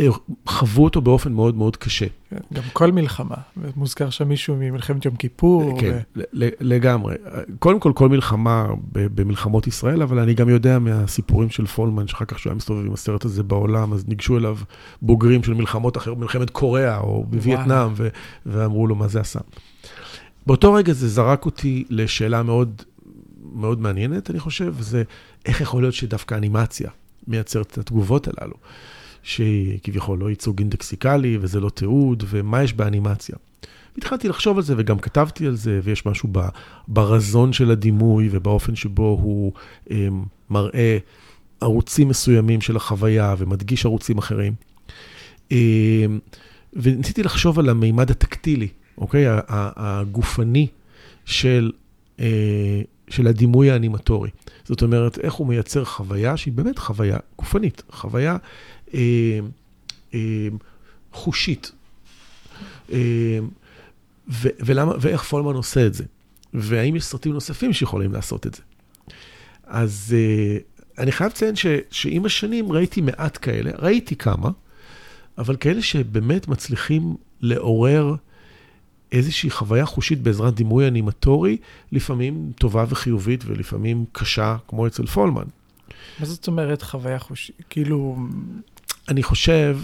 Uh, חוו אותו באופן מאוד מאוד קשה. כן, גם כל מלחמה, מוזכר שם מישהו ממלחמת יום כיפור. כן, ו... לגמרי. קודם כל, כל מלחמה במלחמות ישראל, אבל אני גם יודע מהסיפורים של פולמן, שאחר כך שהוא היה מסתובב עם הסרט הזה בעולם, אז ניגשו אליו בוגרים של מלחמות אחרות, מלחמת קוריאה או בווייטנאם, ו- ואמרו לו מה זה עשה. באותו רגע זה זרק אותי לשאלה מאוד, מאוד מעניינת, אני חושב, וזה איך יכול להיות שדווקא אנימציה מייצרת את התגובות הללו, שכביכול לא ייצוג אינדקסיקלי וזה לא תיעוד, ומה יש באנימציה. התחלתי לחשוב על זה וגם כתבתי על זה, ויש משהו ברזון של הדימוי ובאופן שבו הוא הם, מראה ערוצים מסוימים של החוויה ומדגיש ערוצים אחרים. הם, וניסיתי לחשוב על המימד הטקטילי אוקיי? הגופני של, אה, של הדימוי האנימטורי. זאת אומרת, איך הוא מייצר חוויה שהיא באמת חוויה גופנית, חוויה אה, אה, חושית. אה, ו, ולמה, ואיך פולמן עושה את זה? והאם יש סרטים נוספים שיכולים לעשות את זה? אז אה, אני חייב לציין ש, שעם השנים ראיתי מעט כאלה, ראיתי כמה, אבל כאלה שבאמת מצליחים לעורר איזושהי חוויה חושית בעזרת דימוי אנימטורי, לפעמים טובה וחיובית ולפעמים קשה, כמו אצל פולמן. מה זאת אומרת חוויה חושית? כאילו... אני חושב,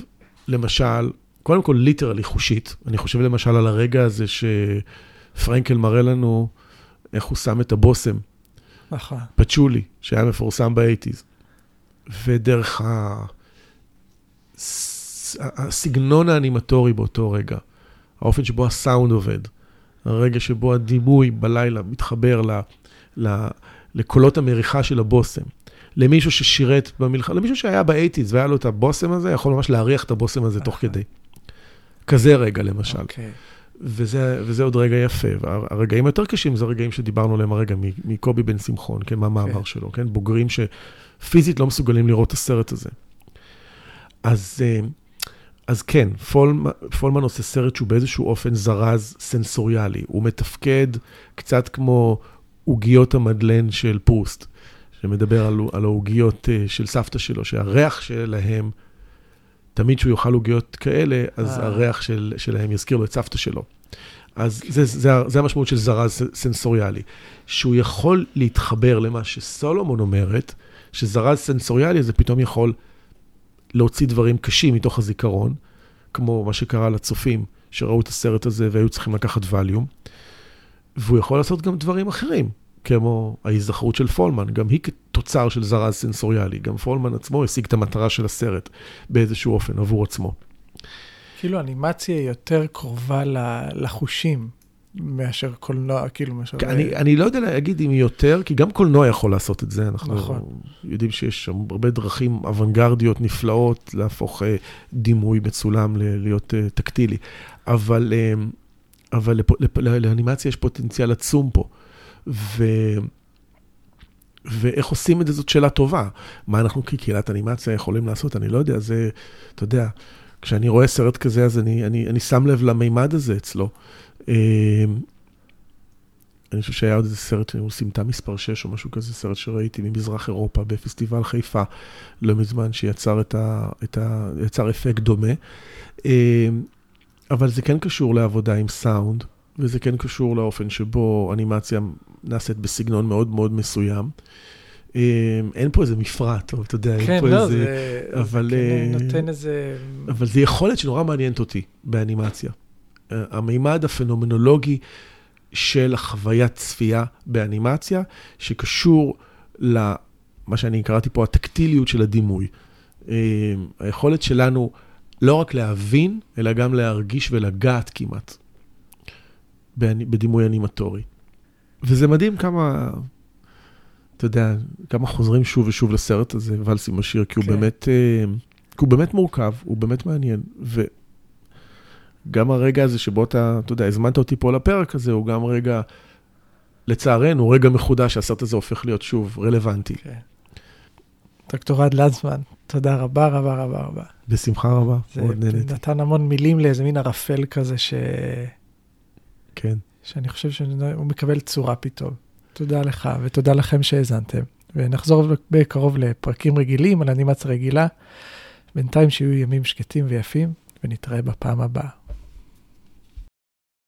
למשל, קודם כל literally חושית. אני חושב למשל על הרגע הזה שפרנקל מראה לנו איך הוא שם את הבושם. נכון. פצ'ולי, שהיה מפורסם ב eighties. ודרך ה... הסגנון האנימטורי באותו רגע. האופן שבו הסאונד עובד, הרגע שבו הדימוי בלילה מתחבר ל, ל, לקולות המריחה של הבושם. למישהו ששירת במלחמה, למישהו שהיה באייטיז והיה לו את הבושם הזה, יכול ממש להריח את הבושם הזה תוך כדי. כזה רגע למשל. Okay. אוקיי. וזה, וזה עוד רגע יפה. והרגעים היותר קשים זה הרגעים שדיברנו עליהם הרגע מקובי בן שמחון, כן, מהמאמר okay. כן. שלו, כן? בוגרים שפיזית לא מסוגלים לראות את הסרט הזה. אז... Uh, אז כן, פולמן, פולמן עושה סרט שהוא באיזשהו אופן זרז סנסוריאלי. הוא מתפקד קצת כמו עוגיות המדלן של פרוסט, שמדבר על, על העוגיות אה, של סבתא שלו, שהריח שלהם, תמיד כשהוא יאכל עוגיות כאלה, אז אה. הריח של, שלהם יזכיר לו את סבתא שלו. אז זה, זה, זה המשמעות של זרז סנסוריאלי. שהוא יכול להתחבר למה שסולומון אומרת, שזרז סנסוריאלי זה פתאום יכול להוציא דברים קשים מתוך הזיכרון, כמו מה שקרה לצופים שראו את הסרט הזה והיו צריכים לקחת ווליום. והוא יכול לעשות גם דברים אחרים, כמו ההיזכרות של פולמן, גם היא כתוצר של זרז סנסוריאלי. גם פולמן עצמו השיג את המטרה של הסרט באיזשהו אופן עבור עצמו. כאילו אנימציה יותר קרובה לחושים. מאשר קולנוע, כאילו מאשר... אני, אני לא יודע להגיד אם יותר, כי גם קולנוע יכול לעשות את זה. אנחנו נכון. יודעים שיש שם הרבה דרכים אוונגרדיות נפלאות להפוך אה, דימוי מצולם להיות אה, טקטילי. אבל, אה, אבל לפ, לפ, לאנימציה יש פוטנציאל עצום פה. ו... ואיך עושים את זה זאת שאלה טובה. מה אנחנו כקהילת אנימציה יכולים לעשות? אני לא יודע, זה, אתה יודע, כשאני רואה סרט כזה, אז אני, אני, אני שם לב למימד הזה אצלו. אמ, אני חושב שהיה עוד איזה סרט, הוא סמטה מספר 6 או משהו כזה, סרט שראיתי ממזרח אירופה בפסטיבל חיפה לא מזמן, שיצר את ה, את ה, יצר אפקט דומה. אמ, אבל זה כן קשור לעבודה עם סאונד, וזה כן קשור לאופן שבו אנימציה נעשית בסגנון מאוד מאוד מסוים. אין פה איזה מפרט, או אתה יודע, כן, אין פה לא, איזה... זה, אבל, זה אה, כן נותן איזה... אבל זו יכולת שנורא מעניינת אותי באנימציה. אה, המימד הפנומנולוגי של החוויית צפייה באנימציה, שקשור למה שאני קראתי פה הטקטיליות של הדימוי. אה, היכולת שלנו לא רק להבין, אלא גם להרגיש ולגעת כמעט בדימוי אנימטורי. וזה מדהים כמה, אתה יודע, כמה חוזרים שוב ושוב לסרט הזה, ואלס עם השיר, כי הוא כן. באמת, אה, כי הוא באמת מורכב, הוא באמת מעניין. וגם הרגע הזה שבו אתה, אתה יודע, הזמנת אותי פה לפרק הזה, הוא גם רגע, לצערנו, רגע מחודש שהסרט הזה הופך להיות שוב רלוונטי. כן. דוקטור עד לנצמן, תודה רבה רבה רבה רבה. בשמחה רבה, מאוד נהניתי. נתן המון מילים לאיזה מין ערפל כזה, ש... כן. שאני חושב שהוא מקבל צורה פתאום. תודה לך ותודה לכם שהאזנתם. ונחזור בקרוב לפרקים רגילים על אנימציה רגילה. בינתיים שיהיו ימים שקטים ויפים, ונתראה בפעם הבאה.